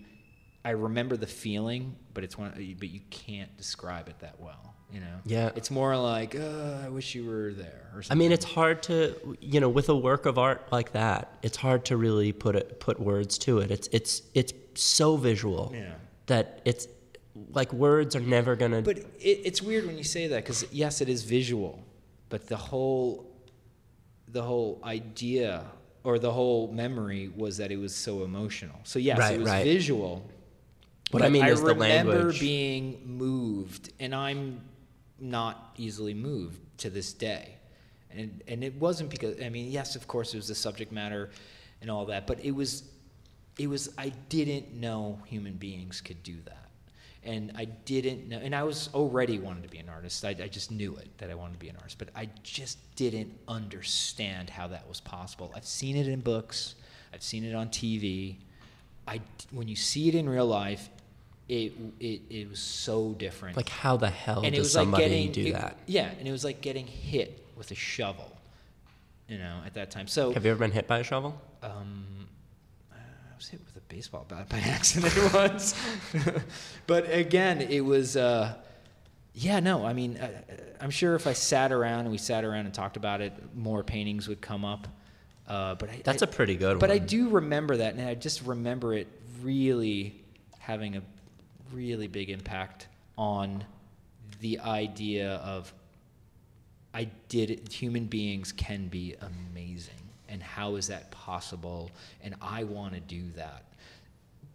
Speaker 2: I remember the feeling, but it's one but you can't describe it that well. You know,
Speaker 1: Yeah.
Speaker 2: It's more like uh, I wish you were there. Or
Speaker 1: I mean, it's hard to, you know, with a work of art like that, it's hard to really put it, put words to it. It's it's it's so visual
Speaker 2: Yeah.
Speaker 1: that it's like words are never gonna.
Speaker 2: But it, it's weird when you say that because yes, it is visual, but the whole the whole idea or the whole memory was that it was so emotional. So yes,
Speaker 1: Right,
Speaker 2: it was
Speaker 1: right.
Speaker 2: visual.
Speaker 1: What I mean
Speaker 2: I
Speaker 1: is the
Speaker 2: remember
Speaker 1: language.
Speaker 2: being moved, and I'm not easily moved to this day. And and it wasn't because I mean, yes, of course, it was the subject matter and all that, but it was it was I didn't know human beings could do that. And I didn't know, and I was already wanted to be an artist. I, I just knew it that I wanted to be an artist, but I just didn't understand how that was possible. I've seen it in books, I've seen it on TV. I, when you see it in real life, it it, it was so different.
Speaker 1: like, how the hell
Speaker 2: and it
Speaker 1: does
Speaker 2: was like
Speaker 1: somebody
Speaker 2: getting
Speaker 1: do
Speaker 2: it-
Speaker 1: that?
Speaker 2: Yeah, and it was like getting hit with a shovel. You know, at that time. So
Speaker 1: Have you ever been hit by a shovel?
Speaker 2: um, I was hit with a baseball bat by accident once. but again, it was, uh, yeah, no, I mean, uh, I'm sure if I sat around and we sat around and talked about it, more paintings would come up. Uh, but I,
Speaker 1: That's
Speaker 2: a
Speaker 1: a pretty good
Speaker 2: But
Speaker 1: one.
Speaker 2: But I do remember that, and I just remember it really having a really big impact on the idea of I did it. Human beings can be amazing, and how is that possible? And I want to do that.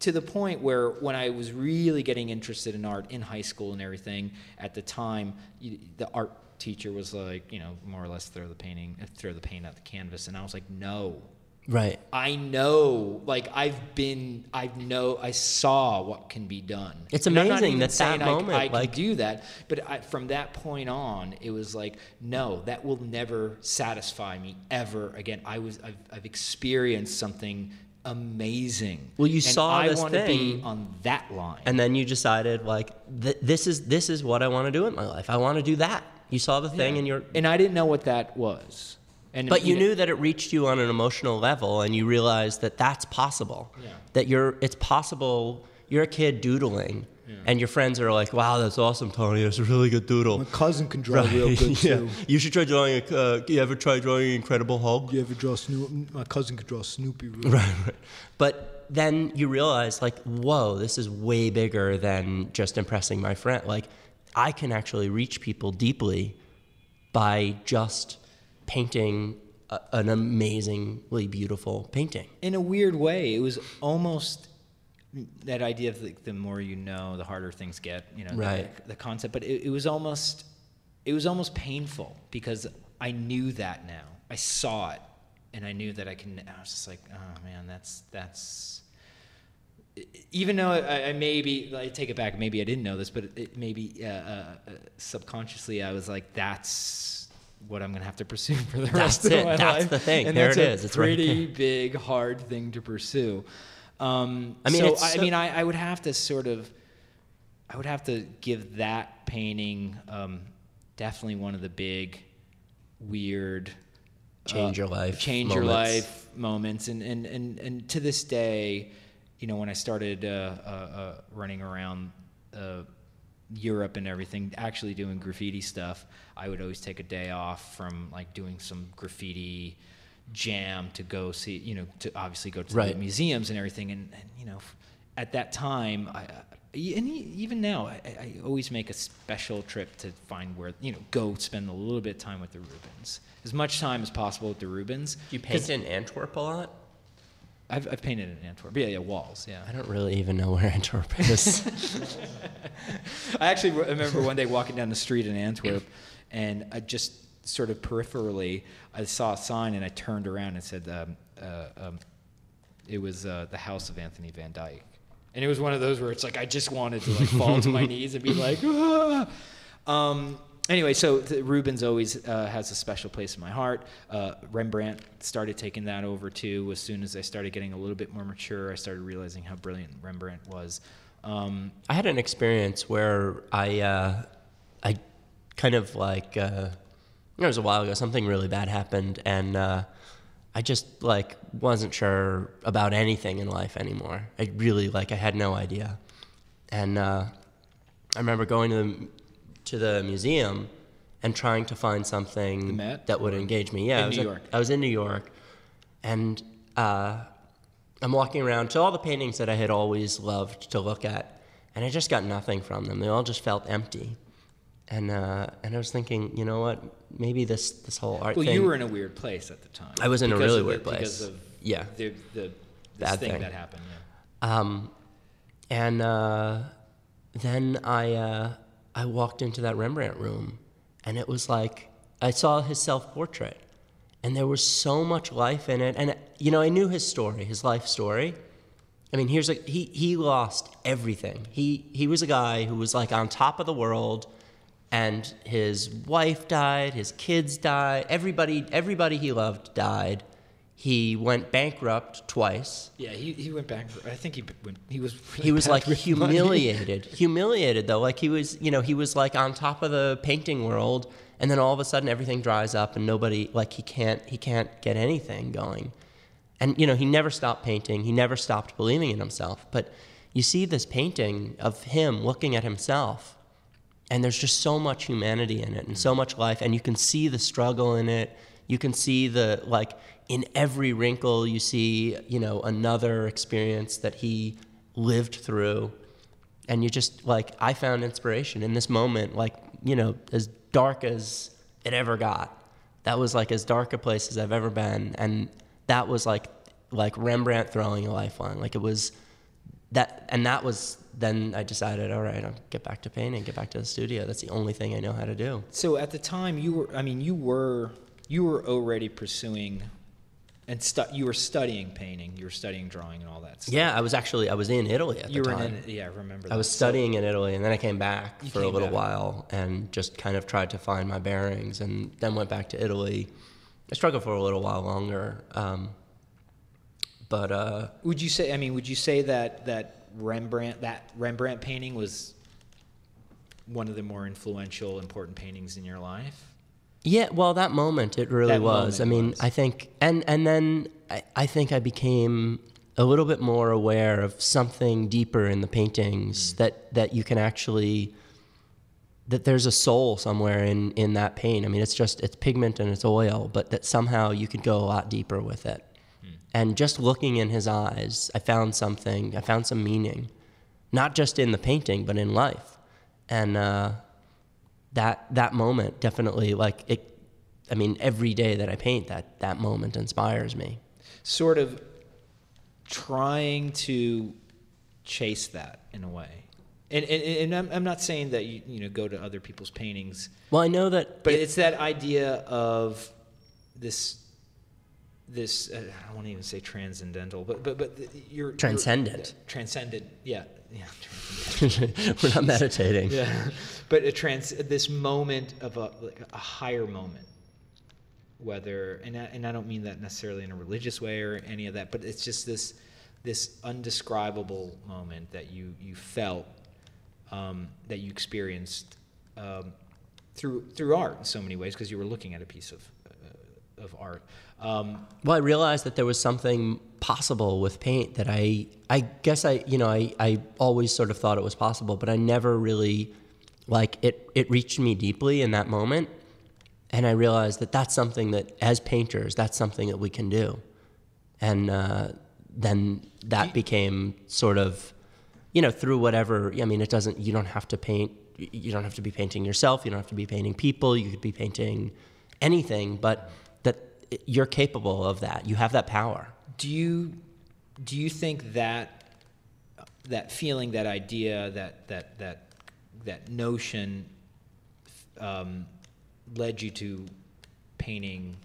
Speaker 2: To the point where, when I was really getting interested in art in high school and everything, at the time, the art teacher was like, you know, more or less throw the painting, throw the paint at the canvas, and I was like, no,
Speaker 1: Right.
Speaker 2: I know, like I've been, I know, I saw what can be done.
Speaker 1: It's
Speaker 2: And
Speaker 1: amazing that that
Speaker 2: saying I-
Speaker 1: moment,
Speaker 2: I,
Speaker 1: like-
Speaker 2: can do that, but I, from that point on, it was like, no, that will never satisfy me ever again. I was, I've, I've experienced something amazing.
Speaker 1: Well, you
Speaker 2: and
Speaker 1: saw
Speaker 2: I
Speaker 1: this
Speaker 2: want to be on that line.
Speaker 1: And then you decided like th- this is this is what I want to do in my life. I want to do that. You saw the thing
Speaker 2: Yeah.
Speaker 1: and you're
Speaker 2: and I didn't know what that was. And
Speaker 1: but you
Speaker 2: know-
Speaker 1: knew that it reached you on an emotional level and you realized that that's possible.
Speaker 2: Yeah.
Speaker 1: That you're it's possible you're a kid doodling and your friends are like, "Wow, that's awesome, Tony. That's a really good doodle."
Speaker 3: My cousin can draw real good
Speaker 1: yeah.
Speaker 3: too.
Speaker 1: You should try drawing a uh, you ever try drawing an Incredible Hulk?
Speaker 3: You ever draw Snoopy? My cousin could draw Snoopy. Real
Speaker 1: Right, right. But then you realize, like, whoa, this is way bigger than just impressing my friend. Like, I can actually reach people deeply by just painting a, an amazingly beautiful painting.
Speaker 2: in a weird way, it was almost that idea of like, the more you know, the harder things get. You know, the-
Speaker 1: Right.
Speaker 2: The, concept, but it, it was almost, it was almost painful because I knew that now. I saw it, and I knew that I can. I was just like, oh man, that's that's. Even though I, I maybe I take it back, maybe I didn't know this, but it, maybe uh, uh, uh, subconsciously I was like, "That's what I'm gonna have to pursue for the rest
Speaker 1: That's
Speaker 2: of
Speaker 1: it.
Speaker 2: my
Speaker 1: That's
Speaker 2: life."
Speaker 1: the thing.
Speaker 2: And
Speaker 1: There
Speaker 2: that's
Speaker 1: it
Speaker 2: a
Speaker 1: is. It's right
Speaker 2: pretty big, hard thing to pursue. Um,
Speaker 1: I mean,
Speaker 2: so I
Speaker 1: so-
Speaker 2: mean, I, I would have to sort of, I would have to give that painting um, definitely one of the big, weird,
Speaker 1: Change
Speaker 2: uh,
Speaker 1: your life
Speaker 2: change your
Speaker 1: moments.
Speaker 2: life moments, and and and and to this day, you know, when I started uh, uh, uh, running around. Europe and everything, actually doing graffiti stuff, I would always take a day off from like doing some graffiti jam to go see, you know, to obviously go to
Speaker 1: Right.
Speaker 2: the museums and everything. And, and you know, at that time, I, I- and e- even now, I, I always make a special trip to find where, you know, go spend a little bit of time with the Rubens. As much time as possible with the Rubens.
Speaker 1: Do you
Speaker 2: 'Cause
Speaker 1: paint in Antwerp a lot?
Speaker 2: I've, I've painted in Antwerp. Yeah, yeah, walls, yeah.
Speaker 1: I don't really even know where Antwerp is.
Speaker 2: I actually remember one day walking down the street in Antwerp, and I just sort of peripherally, I saw a sign, and I turned around and said, um, uh, um, it was uh, the house of Anthony Van Dyck. And it was one of those where it's like I just wanted to like fall to my knees and be like, ah. Um, anyway, so Rubens always uh, has a special place in my heart. Uh, Rembrandt started taking that over too. As soon as I started getting a little bit more mature, I started realizing how brilliant Rembrandt was. Um,
Speaker 1: I had an experience where I, uh, I kind of like, uh, it was a while ago. Something really bad happened, and uh, I just like wasn't sure about anything in life anymore. I really like I had no idea, and uh, I remember going to the to the museum and trying to find something that would engage me. Yeah,
Speaker 2: In
Speaker 1: I was
Speaker 2: New
Speaker 1: at-
Speaker 2: York?
Speaker 1: I was in New York, and uh, I'm walking around to all the paintings that I had always loved to look at, and I just got nothing from them. They all just felt empty. And uh, and I was thinking, you know what? Maybe this this whole art
Speaker 2: Well,
Speaker 1: thing.
Speaker 2: you were in a weird place at the time.
Speaker 1: I was in a really
Speaker 2: the-
Speaker 1: weird place.
Speaker 2: because of
Speaker 1: Yeah.
Speaker 2: the the this
Speaker 1: Bad
Speaker 2: thing,
Speaker 1: thing.
Speaker 2: that happened. Yeah.
Speaker 1: Um, and uh, then I uh, I walked into that Rembrandt room, and it was like I saw his self portrait, and there was so much life in it. And you know, I knew his story, his life story. I mean, here's a he he lost everything. He he was a guy who was like on top of the world, and his wife died, his kids died, everybody everybody he loved died. He went bankrupt twice
Speaker 2: Yeah, he, he went bankrupt. I think he went. He was. really
Speaker 1: he was like humiliated humiliated though like he was you know he was like on top of the painting world and then all of a sudden everything dries up and nobody like he can't he can't get anything going and you know he never stopped painting he never stopped believing in himself but you see this painting of him looking at himself and there's just so much humanity in it and so much life and you can see the struggle in it you can see the like in every wrinkle you see you know another experience that he lived through and you just like i found inspiration in this moment like you know as dark as it ever got that was like as dark a place as i've ever been and that was like like rembrandt throwing a lifeline like it was that and that was then i decided all right i'll get back to painting get back to the studio that's the only thing i know how to do
Speaker 2: So at the time, you were. I mean, you were. You were already pursuing And stu- you were studying painting, you were studying drawing and all that stuff.
Speaker 1: Yeah, I was actually I was in Italy at
Speaker 2: You
Speaker 1: the
Speaker 2: were
Speaker 1: time.
Speaker 2: in, yeah, I remember.
Speaker 1: I was
Speaker 2: that. So-
Speaker 1: studying in Italy, and then I came back for a little
Speaker 2: back.
Speaker 1: while and just kind of tried to find my bearings, and then went back to Italy. I struggled for a little while longer, um, but uh,
Speaker 2: Would you say? I mean, would you say that that Rembrandt that Rembrandt painting was one of the more influential, important paintings in your life?
Speaker 1: Yeah, well, that moment it really
Speaker 2: That
Speaker 1: was. I mean,
Speaker 2: was.
Speaker 1: I think, and and then I, I think I became a little bit more aware of something deeper in the paintings
Speaker 2: Mm.
Speaker 1: that that you can actually that there's a soul somewhere in in that paint. I mean, it's just it's pigment and it's oil, but that somehow you could go a lot deeper with it. And just looking in his eyes, I found something. I found some meaning, not just in the painting, but in life. And uh, that that moment definitely, like it. I mean, every day that I paint, that that moment inspires me.
Speaker 2: Sort of trying to chase that in a way. And, and, and I'm, I'm not saying that you you know go to other people's paintings,
Speaker 1: Well, I know that,
Speaker 2: but
Speaker 1: it-
Speaker 2: it's that idea of this this uh, I don't want to even say transcendental, but but but you're you're-
Speaker 1: Transcendent.
Speaker 2: transcendent, yeah, yeah.
Speaker 1: we're not meditating.
Speaker 2: yeah, but a trans this moment of a like a higher moment, whether and I, and I don't mean that necessarily in a religious way or any of that, but it's just this this undescribable moment that you you felt um, that you experienced um, through through art in so many ways because you were looking at a piece of uh, of art. Um,
Speaker 1: Well, I realized that there was something possible with paint that I, I guess I, you know, I, I always sort of thought it was possible, but I never really, like, it, it reached me deeply in that moment. And I realized that that's something that, as painters, that's something that we can do. And uh, then that became sort of, you know, through whatever, I mean, it doesn't, you don't have to paint, you don't have to be painting yourself, you don't have to be painting people, you could be painting anything, but that you're capable of that. You have that power.
Speaker 2: do you do you think that that feeling, that idea, that that that that notion um, led you to painting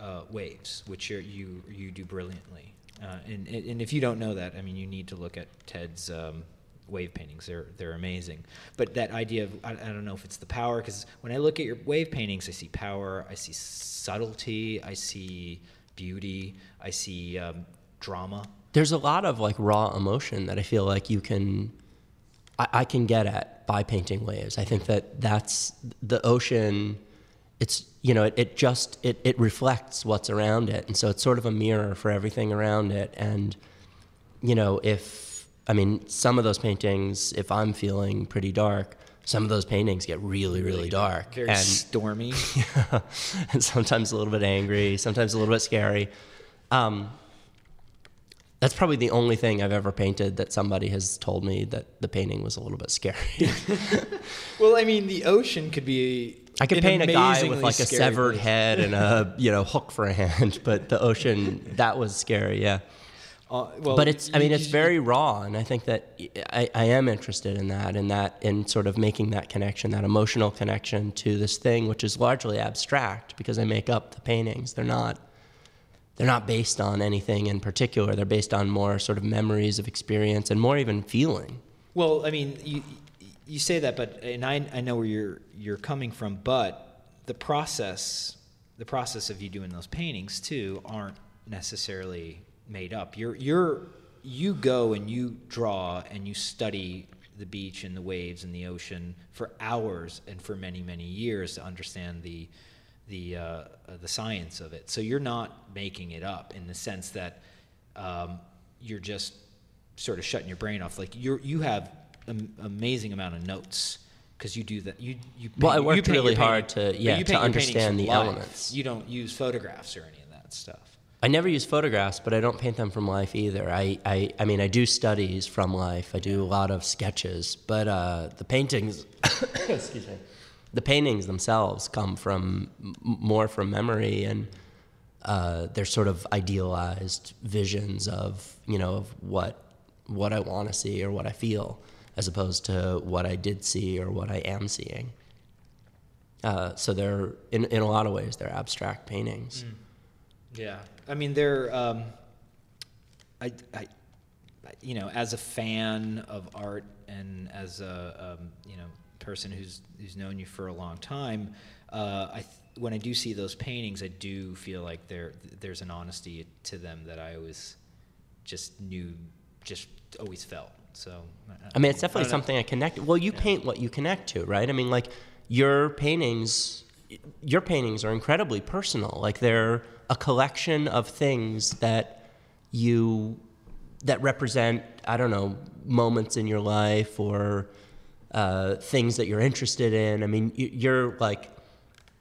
Speaker 2: uh, waves, which you you do brilliantly? Uh, and and if you don't know that, I mean, you need to look at Ted's. Um, wave paintings they're they're amazing but that idea of i, I don't know if it's the power because when i look at your wave paintings i see power i see subtlety i see beauty i see um, drama
Speaker 1: There's a lot of like raw emotion that I feel like you can, I, I can get at by painting waves. I think that that's the ocean. It's you know it, it just it, it reflects what's around it, and so it's sort of a mirror for everything around it. And you know if I mean some of those paintings, if I'm feeling pretty dark, some of those paintings get really really dark
Speaker 2: very
Speaker 1: and
Speaker 2: stormy
Speaker 1: and sometimes a little bit angry, sometimes a little bit scary. Um, that's probably the only thing I've ever painted that somebody has told me that the painting was a little bit scary.
Speaker 2: well i mean the ocean could be
Speaker 1: I could paint a guy with like a severed
Speaker 2: place.
Speaker 1: head and a you know hook for a hand, but the ocean that was scary, yeah.
Speaker 2: Uh, well,
Speaker 1: but it's I mean it's very raw, and I think that I, I am interested in that, and that in sort of making that connection, that emotional connection to this thing, which is largely abstract because I make up the paintings. They're not they're not based on anything in particular. They're based on more sort of memories of experience and more even feeling.
Speaker 2: Well, I mean, you you say that, but and I I know where you're you're coming from, but the process the process of you doing those paintings too aren't necessarily made up. You're you're you go and you draw and you study the beach and the waves and the ocean for hours and for many many years to understand the the uh, the science of it. So you're not making it up in the sense that um, you're just sort of shutting your brain off. Like you you have an amazing amount of notes because you do that. You you
Speaker 1: Well, I
Speaker 2: paint- you
Speaker 1: worked
Speaker 2: paint
Speaker 1: really
Speaker 2: painting-
Speaker 1: hard to- yeah, to
Speaker 2: paint
Speaker 1: understand the
Speaker 2: life.
Speaker 1: elements.
Speaker 2: You don't use photographs or any of that stuff.
Speaker 1: I never use photographs, but I don't paint them from life either. I, I, I mean, I do studies from life. I do a lot of sketches, but uh, the paintings, excuse me, the paintings themselves come from more from memory, and uh, they're sort of idealized visions of you know of what what I want to see or what I feel, as opposed to what I did see or what I am seeing. Uh, so they're in in a lot of ways they're abstract paintings.
Speaker 2: Yeah, I mean, they're. Um, I, I, you know, as a fan of art and as a um, you know person who's who's known you for a long time, uh, I th- when I do see those paintings, I do feel like there there's an honesty to them that I always just knew, just always felt. So.
Speaker 1: I mean, it's definitely
Speaker 2: don't know.
Speaker 1: something I connect. Well, you paint what you connect to, right? I mean, like your paintings, your paintings are incredibly personal. Like they're a collection of things that you that represent, I don't know, moments in your life or uh, things that you're interested in. I mean, you- you're like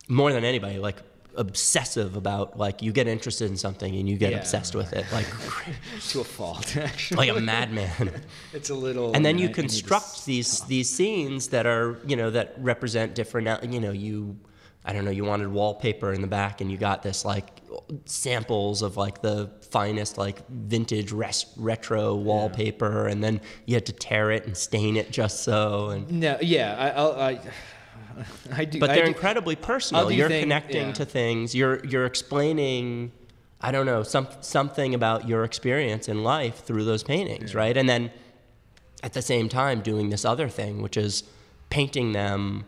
Speaker 1: more than anybody, like obsessive about like you get interested in something and you get
Speaker 2: Yeah.
Speaker 1: obsessed with it, like
Speaker 2: to a fault, actually.
Speaker 1: like a madman.
Speaker 2: it's a little.
Speaker 1: and then you
Speaker 2: I
Speaker 1: construct these these scenes that are you know that represent different you know you i don't know you wanted wallpaper in the back and you got this like samples of like the finest like vintage res- retro wallpaper and then you had to tear it and stain it just so and
Speaker 2: No, yeah, I, I'll, I, I do.
Speaker 1: but they're
Speaker 2: do-
Speaker 1: incredibly personal you're
Speaker 2: thing-
Speaker 1: connecting
Speaker 2: yeah.
Speaker 1: to things you're you're explaining i don't know some something about your experience in life through those paintings right and then at the same time doing this other thing which is painting them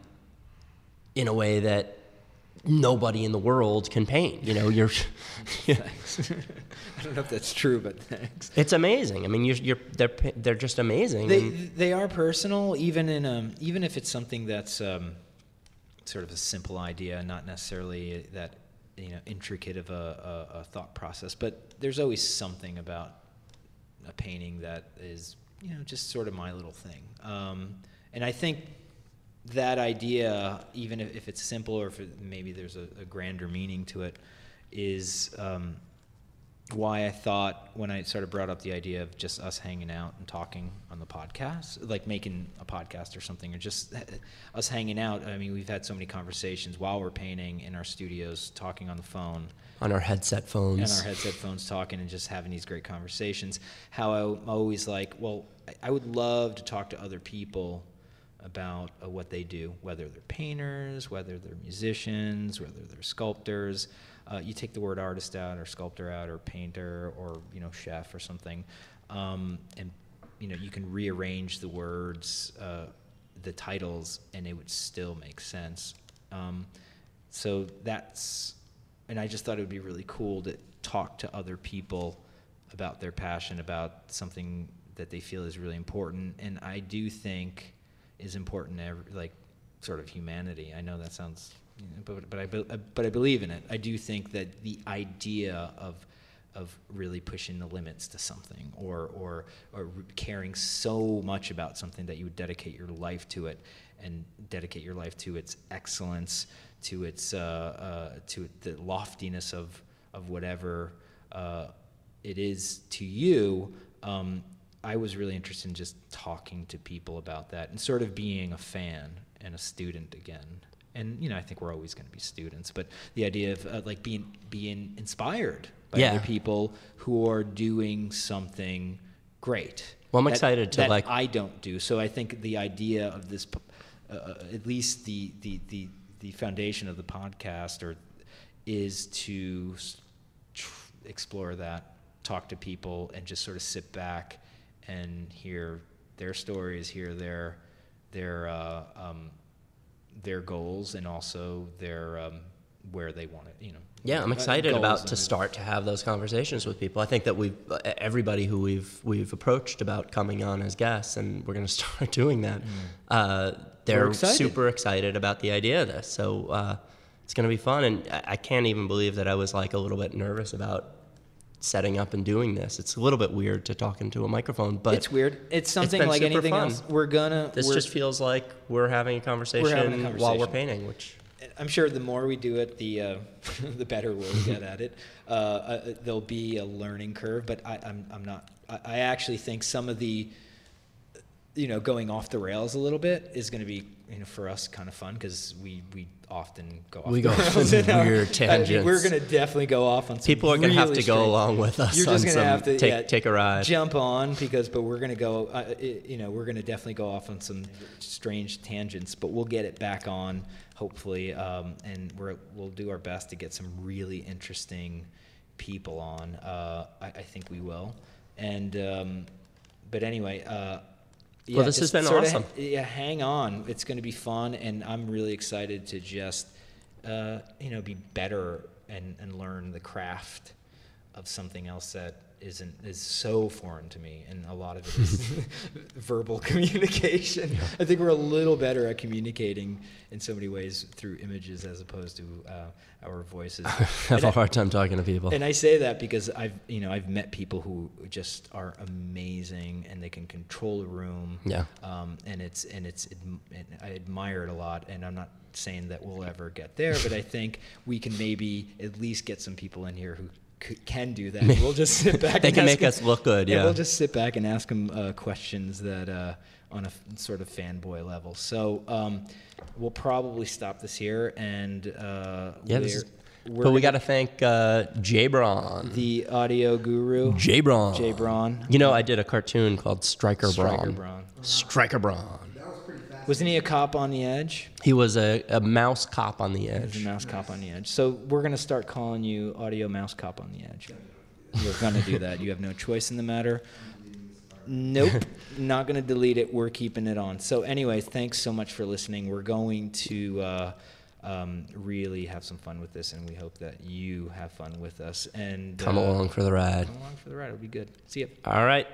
Speaker 1: in a way that nobody in the world can paint you know you're
Speaker 2: I don't know if that's true, but thanks.
Speaker 1: it's amazing i mean you're, you're they're they're just amazing
Speaker 2: They
Speaker 1: and-
Speaker 2: they are personal, even in um even if it's something that's um, sort of a simple idea, not necessarily that you know intricate of a, a, a thought process. But there's always something about a painting that is you know just sort of my little thing. Um, and I think that idea, even if, if it's simple or if it, maybe there's a, a grander meaning to it, is um, why I thought when I sort of brought up the idea of just us hanging out and talking on the podcast, like making a podcast or something, or just us hanging out. I mean, we've had so many conversations while we're painting in our studios, talking on the phone
Speaker 1: on our headset
Speaker 2: and
Speaker 1: phones
Speaker 2: our headset phones talking and just having these great conversations. How I'm always like, well, I would love to talk to other people about uh, what they do, whether they're painters, whether they're musicians, whether they're sculptors. Uh, you take the word artist out, or sculptor out, or painter, or you know, chef, or something, um, and you know, you can rearrange the words, uh, the titles, and it would still make sense. Um, so that's and I just thought it would be really cool to talk to other people about their passion about something that they feel is really important and I do think is important to every, like sort of humanity. I know that sounds you know, but but I but I believe in it. I do think that the idea of of really pushing the limits to something or or or caring so much about something that you would dedicate your life to it and dedicate your life to its excellence to its uh, uh, to the loftiness of of whatever uh, it is to you. Um, I was really interested in just talking to people about that and sort of being a fan and a student again. And you know, I think we're always going to be students, but the idea of uh, like being being inspired by
Speaker 1: Yeah.
Speaker 2: other people who are doing something great.
Speaker 1: Well, I'm
Speaker 2: that-
Speaker 1: excited to,
Speaker 2: that
Speaker 1: like-
Speaker 2: I don't do. So I think the idea of this, uh, at least the, the the the foundation of the podcast, or is to tr- explore that, talk to people, and just sort of sit back and hear their stories, hear their their uh, um, their goals, and also their um, where they want it. You know.
Speaker 1: Yeah, I'm excited
Speaker 2: goals
Speaker 1: about to start to have those conversations with people. I think that we've everybody who we've we've approached about coming on as guests, and we're going to start doing that. Uh, they're
Speaker 2: We're excited.
Speaker 1: super excited about the idea of this, so uh, it's going to be fun. And I, I can't even believe that I was like a little bit nervous about setting up and doing this. It's a little bit weird to talk into a microphone, but
Speaker 2: it's weird. It's something
Speaker 1: been
Speaker 2: like anything
Speaker 1: fun.
Speaker 2: else. We're gonna.
Speaker 1: This
Speaker 2: we're,
Speaker 1: just feels like we're having a conversation, while we're painting, which
Speaker 2: I'm sure the more we do it, the uh, the better we'll get at it. Uh, uh, there'll be a learning curve, but I, I'm I'm not. I, I actually think some of the, you know, going off the rails a little bit is going to be you know for us kind of fun because we we often go off.
Speaker 1: We go off on
Speaker 2: our-
Speaker 1: weird
Speaker 2: I mean, we're going to definitely go off on. Some
Speaker 1: people are going to have to go along with us.
Speaker 2: You're
Speaker 1: on
Speaker 2: just
Speaker 1: some-
Speaker 2: have to
Speaker 1: take
Speaker 2: yeah,
Speaker 1: take a ride.
Speaker 2: jump on because, but we're going to go. Uh, you know, we're going to definitely go off on some strange tangents, but we'll get it back on hopefully, um, and we're, we'll do our best to get some really interesting people on. Uh, I, I think we will. And um, but anyway. Uh, yeah,
Speaker 1: this has been awesome.
Speaker 2: ha- yeah, hang on. It's going to be fun, and I'm really excited to just, uh, you know, be better and, and learn the craft of something else that isn't is so foreign to me, and a lot of it is verbal communication. I think we're a little better at communicating in so many ways through images as opposed to uh, our voices.
Speaker 1: I have
Speaker 2: And
Speaker 1: a hard time talking to people.
Speaker 2: and I say that because I've you know I've met people who just are amazing and they can control a room.
Speaker 1: Yeah.
Speaker 2: Um, and it's and it's and I admire it a lot. And I'm not saying that we'll ever get there, but I think we can maybe at least get some people in here who c- can do that. We'll just sit back.
Speaker 1: They
Speaker 2: and
Speaker 1: can
Speaker 2: ask
Speaker 1: make
Speaker 2: them-
Speaker 1: us look good, yeah.
Speaker 2: We'll just sit back and ask them uh, questions that uh, on a f- sort of fanboy level. So um, we'll probably stop this here and uh,
Speaker 1: yeah,
Speaker 2: we're-
Speaker 1: but we got
Speaker 2: gonna-
Speaker 1: thank uh, Jay Braun.
Speaker 2: the audio guru.
Speaker 1: Jay Braun.
Speaker 2: Jay Braun.
Speaker 1: You know, I did a cartoon called Striker,
Speaker 2: Striker
Speaker 1: Braun.
Speaker 2: Braun.
Speaker 1: Striker Braun.
Speaker 2: Wasn't he a cop on the edge?
Speaker 1: He was a, a mouse cop on the edge.
Speaker 2: He was a mouse cop on the edge. So we're gonna start calling you audio mouse cop on the edge. We're gonna do that. You have no choice in the matter. Nope, not gonna delete it. We're keeping it on. So anyway, thanks so much for listening. We're going to uh, um, really have some fun with this, and we hope that you have fun with us. And
Speaker 1: Come
Speaker 2: uh,
Speaker 1: along for the ride.
Speaker 2: Come along for the ride. It'll be good. See you.
Speaker 1: All right.